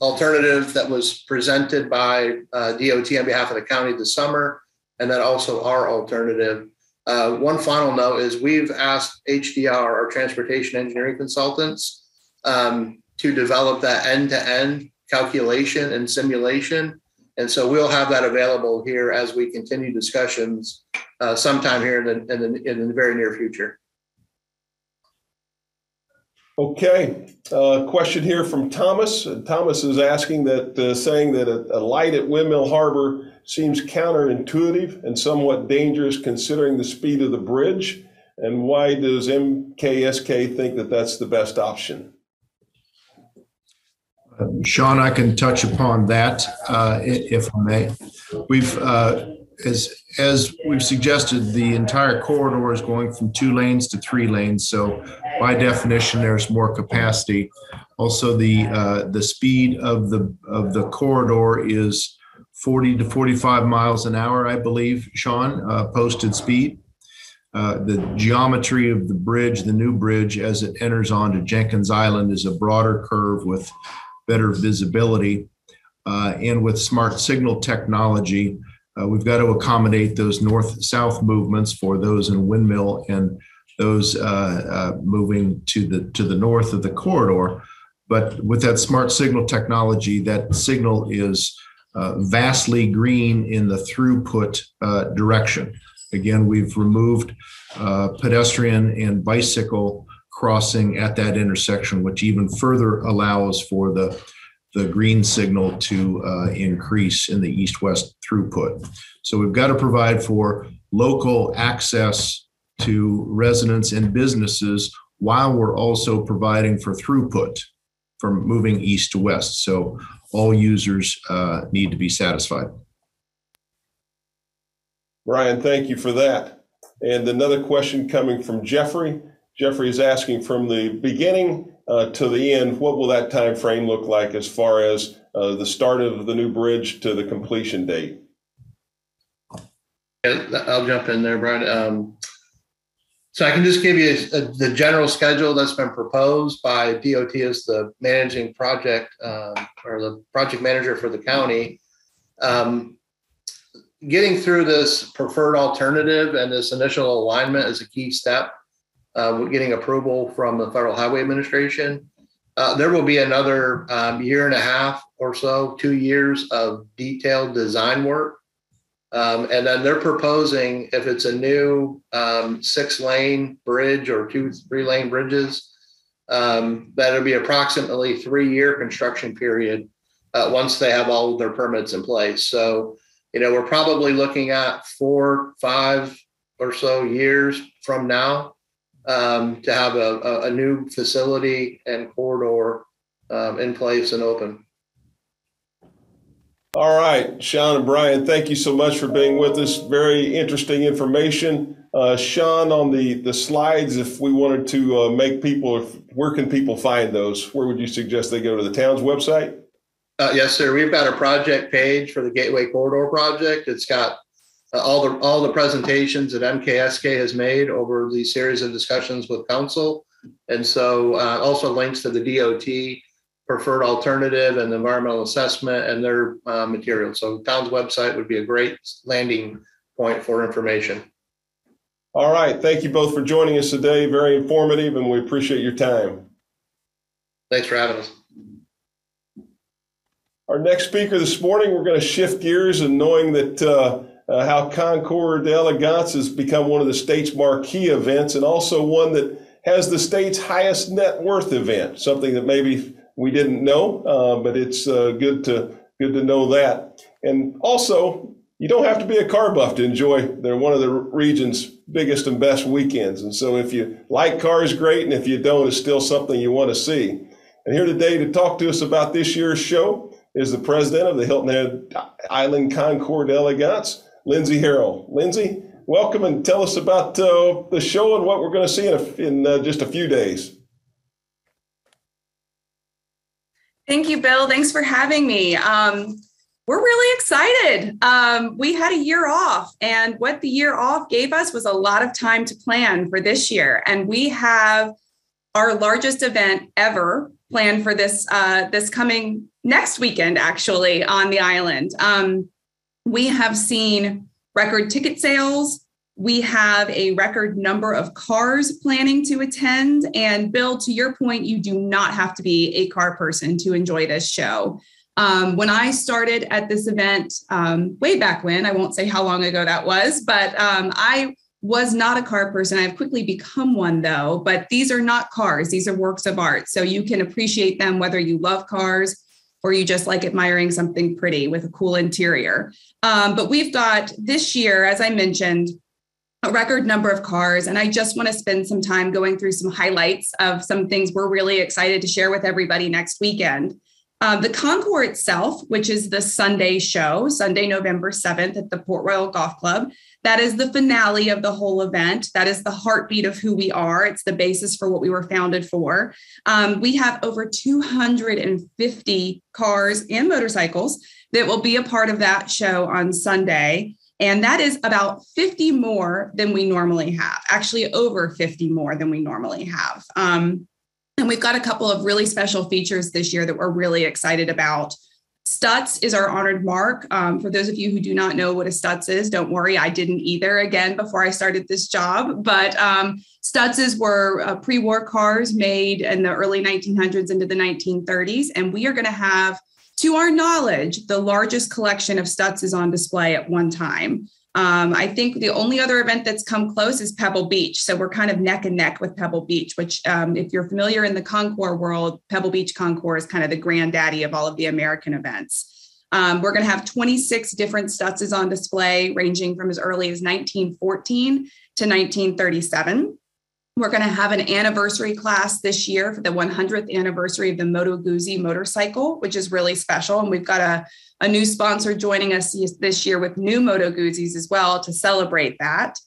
alternative that was presented by uh, DOT on behalf of the county this summer, and then also our alternative. Uh, one final note is we've asked HDR, our transportation engineering consultants, um, to develop that end-to-end calculation and simulation and so we'll have that available here as we continue discussions uh, sometime here in the, in the, in the very near future. Okay, uh, question here from Thomas. Uh, Thomas is asking that, uh, saying that a, a light at Windmill Harbor seems counterintuitive and somewhat dangerous considering the speed of the bridge. And why does MKSK think that that's the best option? Shawn, I can touch upon that uh, if I may. We've, uh, as as we've suggested, the entire corridor is going from two lanes to three lanes. So, by definition, there's more capacity. Also, the uh, the speed of the of the corridor is 40 to 45 miles an hour, I believe, Shawn, uh, posted speed. Uh, the geometry of the bridge, the new bridge, as it enters onto Jenkins Island, is a broader curve with better visibility. Uh, and with smart signal technology, uh, we've got to accommodate those north-south movements for those in Windmill and those uh, uh, moving to the to the north of the corridor. But with that smart signal technology, that signal is uh, vastly green in the throughput uh, direction. Again, we've removed pedestrian and bicycle crossing at that intersection, which even further allows for the, the green signal to uh, increase in the east-west throughput. So we've got to provide for local access to residents and businesses while we're also providing for throughput from moving east to west. So all users uh, need to be satisfied. Brian, thank you for that. And another question coming from Jeffrey. Jeffrey is asking from the beginning uh, to the end, what will that time frame look like as far as uh, the start of the new bridge to the completion date? I'll jump in there, Brian. Um, so I can just give you a, a, the general schedule that's been proposed by DOT as the managing project um, or the project manager for the county. Um, getting through this preferred alternative and this initial alignment is a key step uh, getting approval from the Federal Highway Administration. Uh, there will be another um, year and a half or so, two years of detailed design work. Um, and then they're proposing if it's a new um, six lane bridge or two, three lane bridges, um, that'll be approximately three year construction period uh, once they have all of their permits in place. So you know, we're probably looking at four, five or so years from now um, to have a, a, new facility and corridor um, in place and open. All right, Shawn and Brian, thank you so much for being with us. Very interesting information. Uh, Shawn, on the, the slides, if we wanted to uh, make people, where can people find those? Where would you suggest they go to the town's website? Uh, yes, sir. We've got a project page for the Gateway Corridor project. It's got all the all the presentations that MKSK has made over the series of discussions with council, and so uh, also links to the DOT preferred alternative and the environmental assessment and their uh, materials. So town's website would be a great landing point for information. All right. Thank you both for joining us today. Very informative, and we appreciate your time. Thanks for having us. Our next speaker this morning, we're going to shift gears and knowing that uh, uh, how Concours d'Elegance has become one of the state's marquee events and also one that has the state's highest net worth event, something that maybe we didn't know, uh, but it's uh, good to good to know that. And also, you don't have to be a car buff to enjoy they're one of the region's biggest and best weekends. And so, if you like cars, great, and if you don't, it's still something you want to see. And here today to talk to us about this year's show is the president of the Hilton Head Island Concours d'Elegance, Lindsay Harrell. Lindsay, welcome and tell us about uh, the show and what we're going to see in, a, in uh, just a few days. Thank you, Bill. Thanks for having me. Um, we're really excited. Um, we had a year off, and what the year off gave us was a lot of time to plan for this year. And we have our largest event ever planned for this uh, this coming next weekend, actually, on the island. Um, we have seen record ticket sales we have a record number of cars planning to attend. And Bill, to your point, you do not have to be a car person to enjoy this show. Um, when I started at this event um, way back when, I won't say how long ago that was, but um, I was not a car person. I've quickly become one though, but these are not cars, these are works of art. So you can appreciate them whether you love cars or you just like admiring something pretty with a cool interior. Um, but we've got this year, as I mentioned, a record number of cars. And I just want to spend some time going through some highlights of some things we're really excited to share with everybody next weekend. Uh, the Concours itself, which is the Sunday show, Sunday, November 7th at the Port Royal Golf Club, that is the finale of the whole event. That is the heartbeat of who we are. It's the basis for what we were founded for. Um, we have over 250 cars and motorcycles that will be a part of that show on Sunday. And that is about 50 more than we normally have, actually, over 50 more than we normally have. Um, and we've got a couple of really special features this year that we're really excited about. Stutz is our honored mark. Um, for those of you who do not know what a Stutz is, don't worry, I didn't either again before I started this job. But um, Stutzes were uh, pre war cars made in the early 1900s into the 1930s. And we are going to have to our knowledge, the largest collection of Stutz is on display at one time. Um, I think the only other event that's come close is Pebble Beach. So we're kind of neck and neck with Pebble Beach, which, um, if you're familiar in the Concours world, Pebble Beach Concours is kind of the granddaddy of all of the American events. Um, we're going to have 26 different Stutzes on display, ranging from as early as 1914 to 1937. We're going to have an anniversary class this year for the 100th anniversary of the Moto Guzzi motorcycle, which is really special. And we've got a, a new sponsor joining us this year with new Moto Guzzis as well to celebrate that.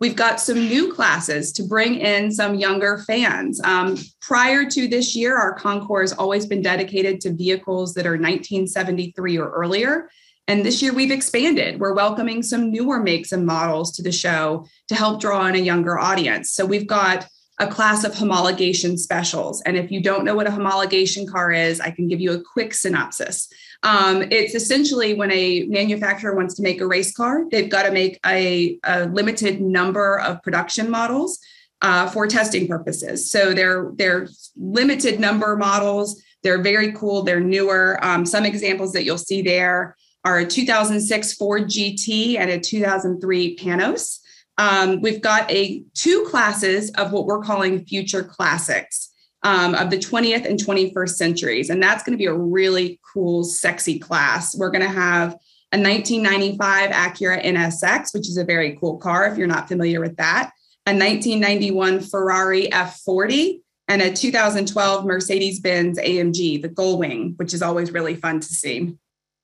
We've got some new classes to bring in some younger fans. Um, prior to this year, our concours has always been dedicated to vehicles that are 1973 or earlier. And this year we've expanded. We're welcoming some newer makes and models to the show to help draw in a younger audience. So we've got a class of homologation specials. And if you don't know what a homologation car is, I can give you a quick synopsis. Um, it's essentially when a manufacturer wants to make a race car, they've got to make a, a limited number of production models uh, for testing purposes. So they're they're limited number models. They're very cool. They're newer. Um, some examples that you'll see there are a 2006 Ford GT and a 2003 Panoz. Um, we've got a two classes of what we're calling future classics um, of the 20th and 21st centuries, and that's going to be a really cool, sexy class. We're going to have a 1995 Acura NSX, which is a very cool car if you're not familiar with that, a 1991 Ferrari F40, and a 2012 Mercedes Benz AMG, the Gullwing, which is always really fun to see.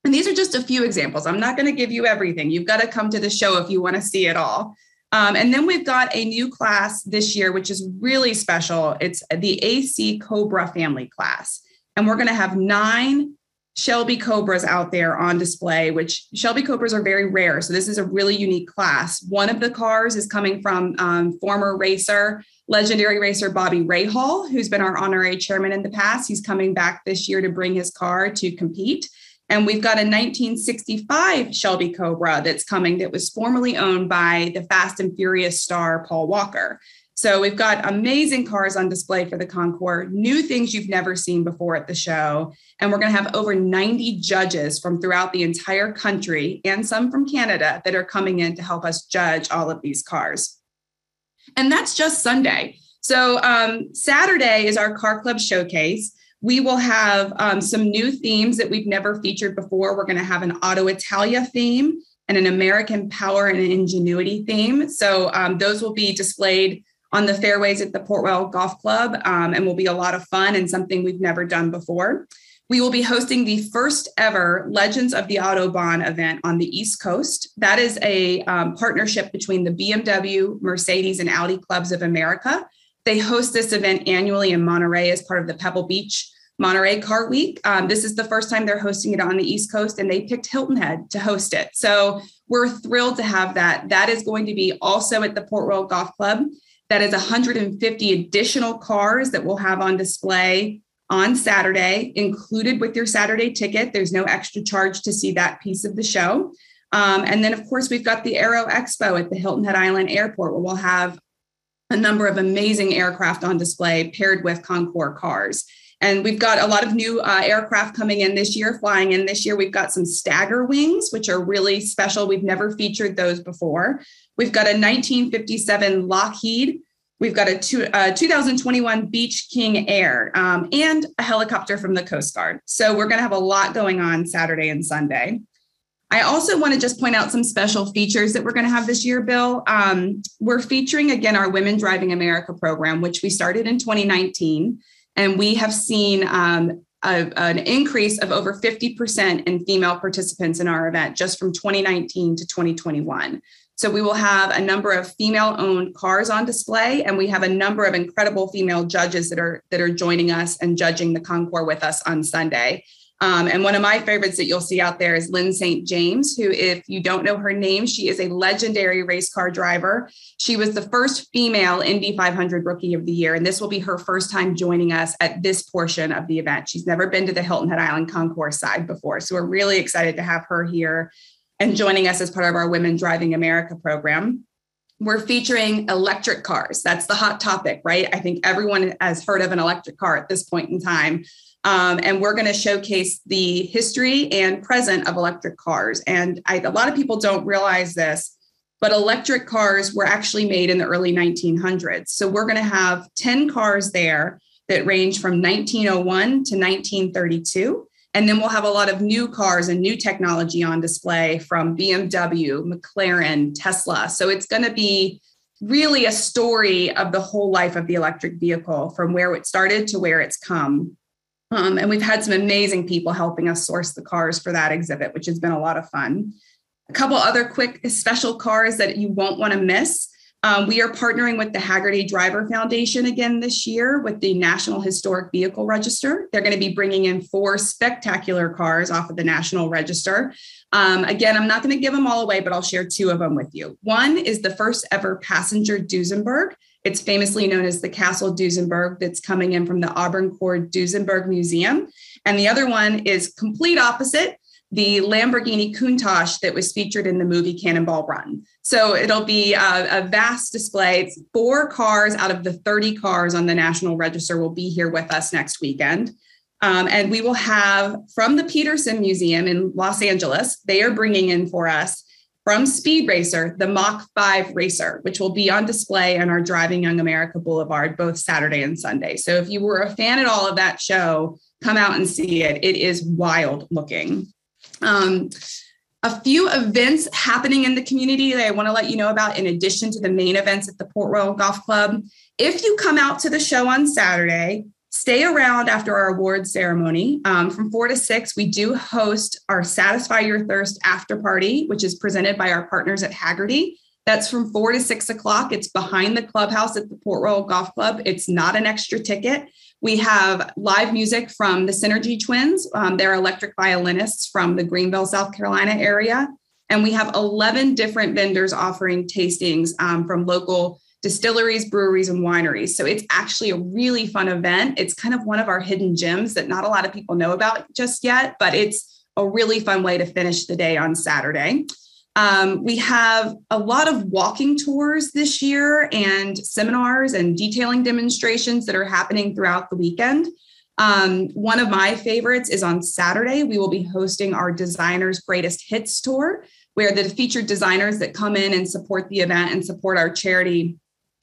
And these are just a few examples. I'm not going to give you everything. You've got to come to the show if you want to see it all. Um, and then we've got a new class this year, which is really special. It's the AC Cobra family class. And we're going to have nine Shelby Cobras out there on display, which Shelby Cobras are very rare. So this is a really unique class. One of the cars is coming from um, former racer, legendary racer Bobby Rahal, who's been our honorary chairman in the past. He's coming back this year to bring his car to compete. And we've got a 1965 Shelby Cobra that's coming that was formerly owned by the Fast and Furious star Paul Walker. So we've got amazing cars on display for the Concours, new things you've never seen before at the show. And we're going to have over 90 judges from throughout the entire country and some from Canada that are coming in to help us judge all of these cars. And that's just Sunday. So um, Saturday is our Car Club showcase. We will have um, some new themes that we've never featured before. We're going to have an Auto Italia theme and an American Power and Ingenuity theme. So um, those will be displayed on the fairways at the Port Royal Golf Club um, and will be a lot of fun and something we've never done before. We will be hosting the first ever Legends of the Autobahn event on the East Coast. That is a um, partnership between the BMW, Mercedes, and Audi Clubs of America. They host this event annually in Monterey as part of the Pebble Beach Monterey Car Week. Um, this is the first time they're hosting it on the East Coast, and they picked Hilton Head to host it. So we're thrilled to have that. That is going to be also at the Port Royal Golf Club. That is 150 additional cars that we'll have on display on Saturday, included with your Saturday ticket. There's no extra charge to see that piece of the show. Um, and then, of course, we've got the Aero Expo at the Hilton Head Island Airport, where we'll have a number of amazing aircraft on display paired with Concours cars. And we've got a lot of new uh, aircraft coming in this year, flying in this year. We've got some Staggerwings, which are really special. We've never featured those before. We've got a 1957 Lockheed. We've got a two, uh, 2021 Beech King Air um, and a helicopter from the Coast Guard. So we're going to have a lot going on Saturday and Sunday. I also want to just point out some special features that we're going to have this year, Bill. Um, we're featuring again our Women Driving America program, which we started in 2019. And we have seen um, a, an increase of over 50% in female participants in our event just from 2019 to 2021. So we will have a number of female-owned cars on display, and we have a number of incredible female judges that are that are joining us and judging the Concours with us on Sunday. Um, and one of my favorites that you'll see out there is Lyn St. James, who, if you don't know her name, she is a legendary race car driver. She was the first female Indy 500 Rookie of the Year, and this will be her first time joining us at this portion of the event. She's never been to the Hilton Head Island Concours side before, so we're really excited to have her here and joining us as part of our Women Driving America program. We're featuring electric cars. That's the hot topic, right? I think everyone has heard of an electric car at this point in time. Um, and we're going to showcase the history and present of electric cars. And I, a lot of people don't realize this, but electric cars were actually made in the early 1900s. So we're going to have 10 cars there that range from 1901 to 1932. And then we'll have a lot of new cars and new technology on display from BMW, McLaren, Tesla. So it's going to be really a story of the whole life of the electric vehicle from where it started to where it's come. Um, and we've had some amazing people helping us source the cars for that exhibit, which has been a lot of fun. A couple other quick special cars that you won't want to miss. Um, we are partnering with the Hagerty Driver Foundation again this year with the National Historic Vehicle Register. They're going to be bringing in four spectacular cars off of the National Register. Um, again, I'm not going to give them all away, but I'll share two of them with you. One is the first ever passenger Duesenberg. It's famously known as the Castle Duesenberg that's coming in from the Auburn Cord Duesenberg Museum. And the other one is complete opposite, the Lamborghini Countach that was featured in the movie Cannonball Run. So it'll be a, a, vast display. It's four cars out of the 30 cars on the National Register will be here with us next weekend. Um, and we will have from the Petersen Museum in Los Angeles, they are bringing in for us from Speed Racer, the Mach 5 Racer, which will be on display on our Driving Young America Boulevard both Saturday and Sunday. So if you were a fan at all of that show, come out and see it. It is wild looking. Um, a few events happening in the community that I want to let you know about in addition to the main events at the Port Royal Golf Club. If you come out to the show on Saturday, stay around after our award ceremony. Um, from four to six, we do host our Satisfy Your Thirst after party, which is presented by our partners at Hagerty. That's from four to six o'clock. It's behind the clubhouse at the Port Royal Golf Club. It's not an extra ticket. We have live music from the Synergy Twins. Um, they're electric violinists from the Greenville, South Carolina area. And we have 11 different vendors offering tastings um, from local distilleries, breweries, and wineries. So it's actually a really fun event. It's kind of one of our hidden gems that not a lot of people know about just yet, but it's a really fun way to finish the day on Saturday. Um, we have a lot of walking tours this year and seminars and detailing demonstrations that are happening throughout the weekend. Um, one of my favorites is on Saturday. We will be hosting our Designers Greatest Hits Tour, where the featured designers that come in and support the event and support our charity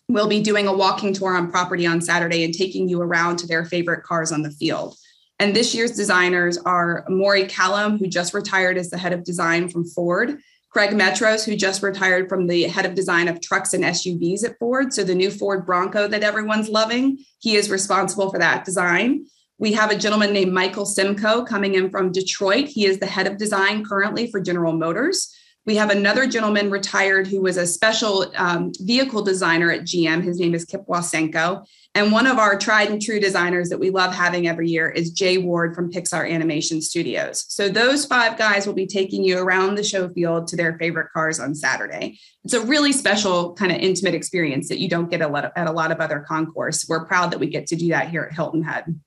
will be doing a walking tour on property on Saturday and taking you around to their favorite cars on the field. And this year's designers are Moray Callum, who just retired as the head of design from Ford, Craig Metros, who just retired from the head of design of trucks and SUVs at Ford. So the new Ford Bronco that everyone's loving, he is responsible for that design. We have a gentleman named Michael Simcoe coming in from Detroit. He is the head of design currently for General Motors. We have another gentleman retired who was a special um, vehicle designer at GM. His name is Kip Wasenko. And one of our tried and true designers that we love having every year is Jay Ward from Pixar Animation Studios. So those five guys will be taking you around the show field to their favorite cars on Saturday. It's a really special kind of intimate experience that you don't get a lot of, at a lot of other concours. We're proud that we get to do that here at Hilton Head.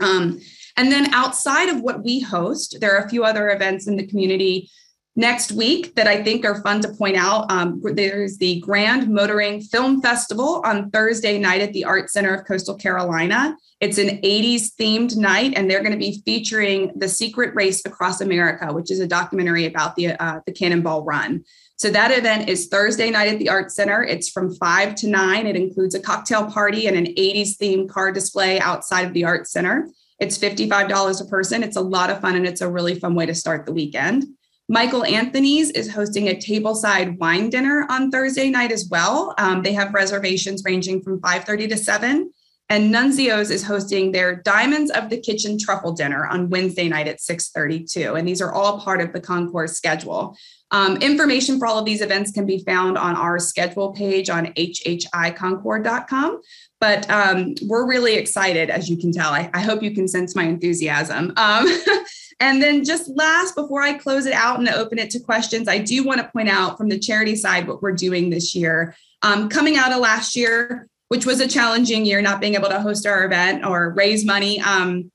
Um, and then outside of what we host, there are a few other events in the community next week that I think are fun to point out. Um, there's the Grand Motoring Film Festival on Thursday night at the Art Center of Coastal Carolina. It's an 80s themed night, and they're going to be featuring The Secret Race Across America, which is a documentary about the, uh, the Cannonball Run. So that event is Thursday night at the Art Center. It's from 5 to 9. It includes a cocktail party and an 80s themed car display outside of the Art Center. It's $55 a person. It's a lot of fun and it's a really fun way to start the weekend. Michael Anthony's is hosting a tableside wine dinner on Thursday night as well. Um, they have reservations ranging from 5:30 to 7. And Nunzio's is hosting their Diamonds of the Kitchen truffle dinner on Wednesday night at 6:32. And these are all part of the concours schedule. Um, information for all of these events can be found on our schedule page on hhiconcours.com. But um, we're really excited, as you can tell. I, I, hope you can sense my enthusiasm. Um, And then just last, before I close it out and open it to questions, I do want to point out from the charity side what we're doing this year. Um, coming out of last year, which was a challenging year, not being able to host our event or raise money. Um,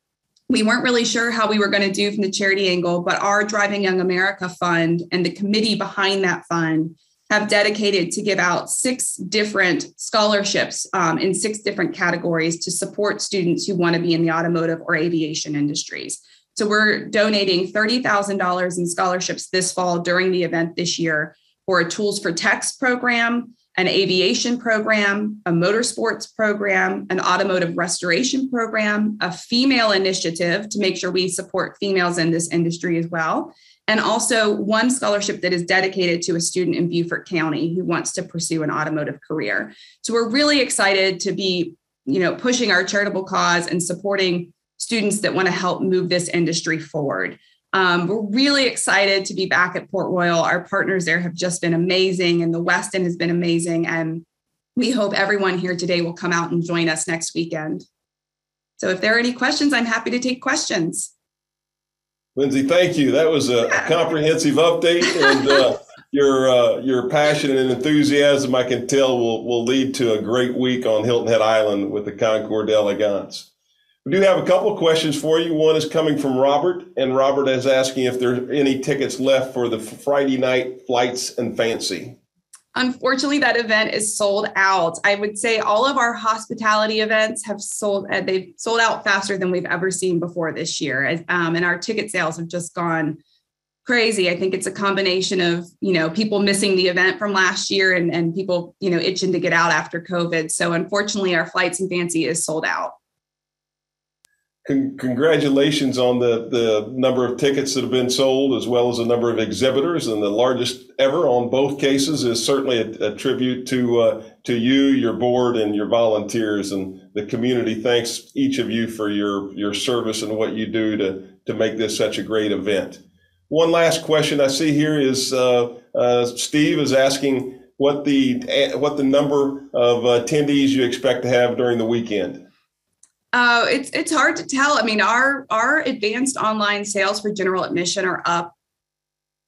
we weren't really sure how we were going to do from the charity angle, but our Driving Young America Fund and the committee behind that fund have dedicated to give out six different scholarships um, in six different categories to support students who want to be in the automotive or aviation industries. So we're donating $30,000 in scholarships this fall during the event this year for a Tools for Techs program, an aviation program, a motorsports program, an automotive restoration program, a female initiative to make sure we support females in this industry as well, and also one scholarship that is dedicated to a student in Beaufort County who wants to pursue an automotive career. So we're really excited to be, you know, pushing our charitable cause and supporting students that want to help move this industry forward. Um, we're really excited to be back at Port Royal. Our partners there have just been amazing, and the West End has been amazing. And we hope everyone here today will come out and join us next weekend. So, if there are any questions, I'm happy to take questions. Lindsay, thank you. That was a, yeah. comprehensive update, and uh, your uh, your passion and enthusiasm, I can tell, will will lead to a great week on Hilton Head Island with the Concours d'Elegance. We do have a couple of questions for you. One is coming from Robert, and Robert is asking if there are any tickets left for the Friday night flights and fancy. Unfortunately, that event is sold out. I would say all of our hospitality events have sold. Uh, they've sold out faster than we've ever seen before this year, um, and our ticket sales have just gone crazy. I think it's a combination of you know people missing the event from last year and and people you know itching to get out after COVID. So unfortunately, our flights and fancy is sold out. Con- congratulations on the, the number of tickets that have been sold, as well as the number of exhibitors, and the largest ever on both cases is certainly a, a tribute to uh, to you, your board, and your volunteers, and the community. Thanks each of you for your your service and what you do to to make this such a great event. One last question I see here is uh, uh, Steve is asking what the what the number of attendees you expect to have during the weekend. Uh, it's it's hard to tell. I mean, our our advanced online sales for general admission are up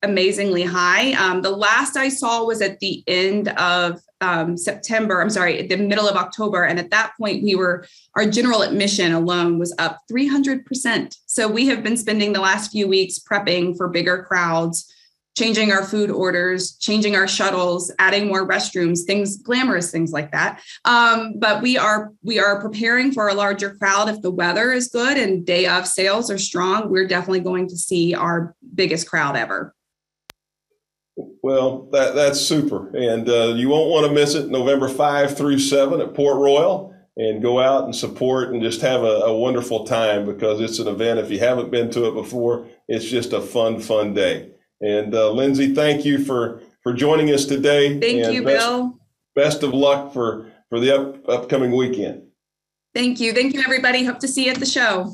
amazingly high. Um, the last I saw was at the end of um, September. I'm sorry, the middle of October, and at that point, we were our general admission alone was up 300 percent. So we have been spending the last few weeks prepping for bigger crowds changing our food orders, changing our shuttles, adding more restrooms, things glamorous things like that. Um, but we are we are preparing for a larger crowd. If the weather is good and day of sales are strong, we're definitely going to see our biggest crowd ever. Well, that that's super, and uh, you won't want to miss it. November five through seven at Port Royal. And go out and support and just have a, a wonderful time because it's an event. If you haven't been to it before, it's just a fun, fun day. And uh, Lindsay, thank you for for joining us today. Thank and you, best, Bill. Best of luck for for the up, upcoming weekend. Thank you. Thank you, everybody. Hope to see you at the show.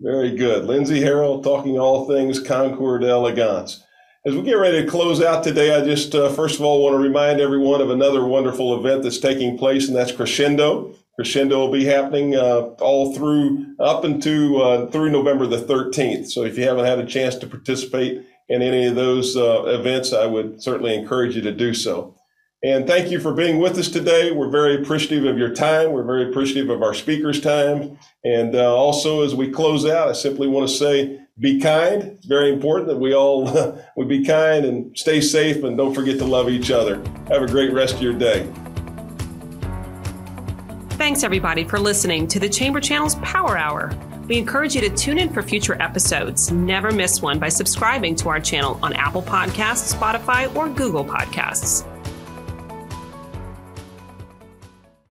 Very good. Lindsay Harrell talking all things Concours Elegance. As we get ready to close out today, I just uh, first of all want to remind everyone of another wonderful event that's taking place, and that's Crescendo. Crescendo will be happening uh, all through up into uh, through November the 13th. So if you haven't had a chance to participate in any of those uh, events, I would certainly encourage you to do so. And thank you for being with us today. We're very appreciative of your time. We're very appreciative of our speakers' time. And uh, also, as we close out, I simply want to say be kind. It's very important that we all would be kind and stay safe and don't forget to love each other. Have a great rest of your day. Thanks, everybody, for listening to the Chamber Channel's Power Hour. We encourage you to tune in for future episodes. Never miss one by subscribing to our channel on Apple Podcasts, Spotify, or Google Podcasts.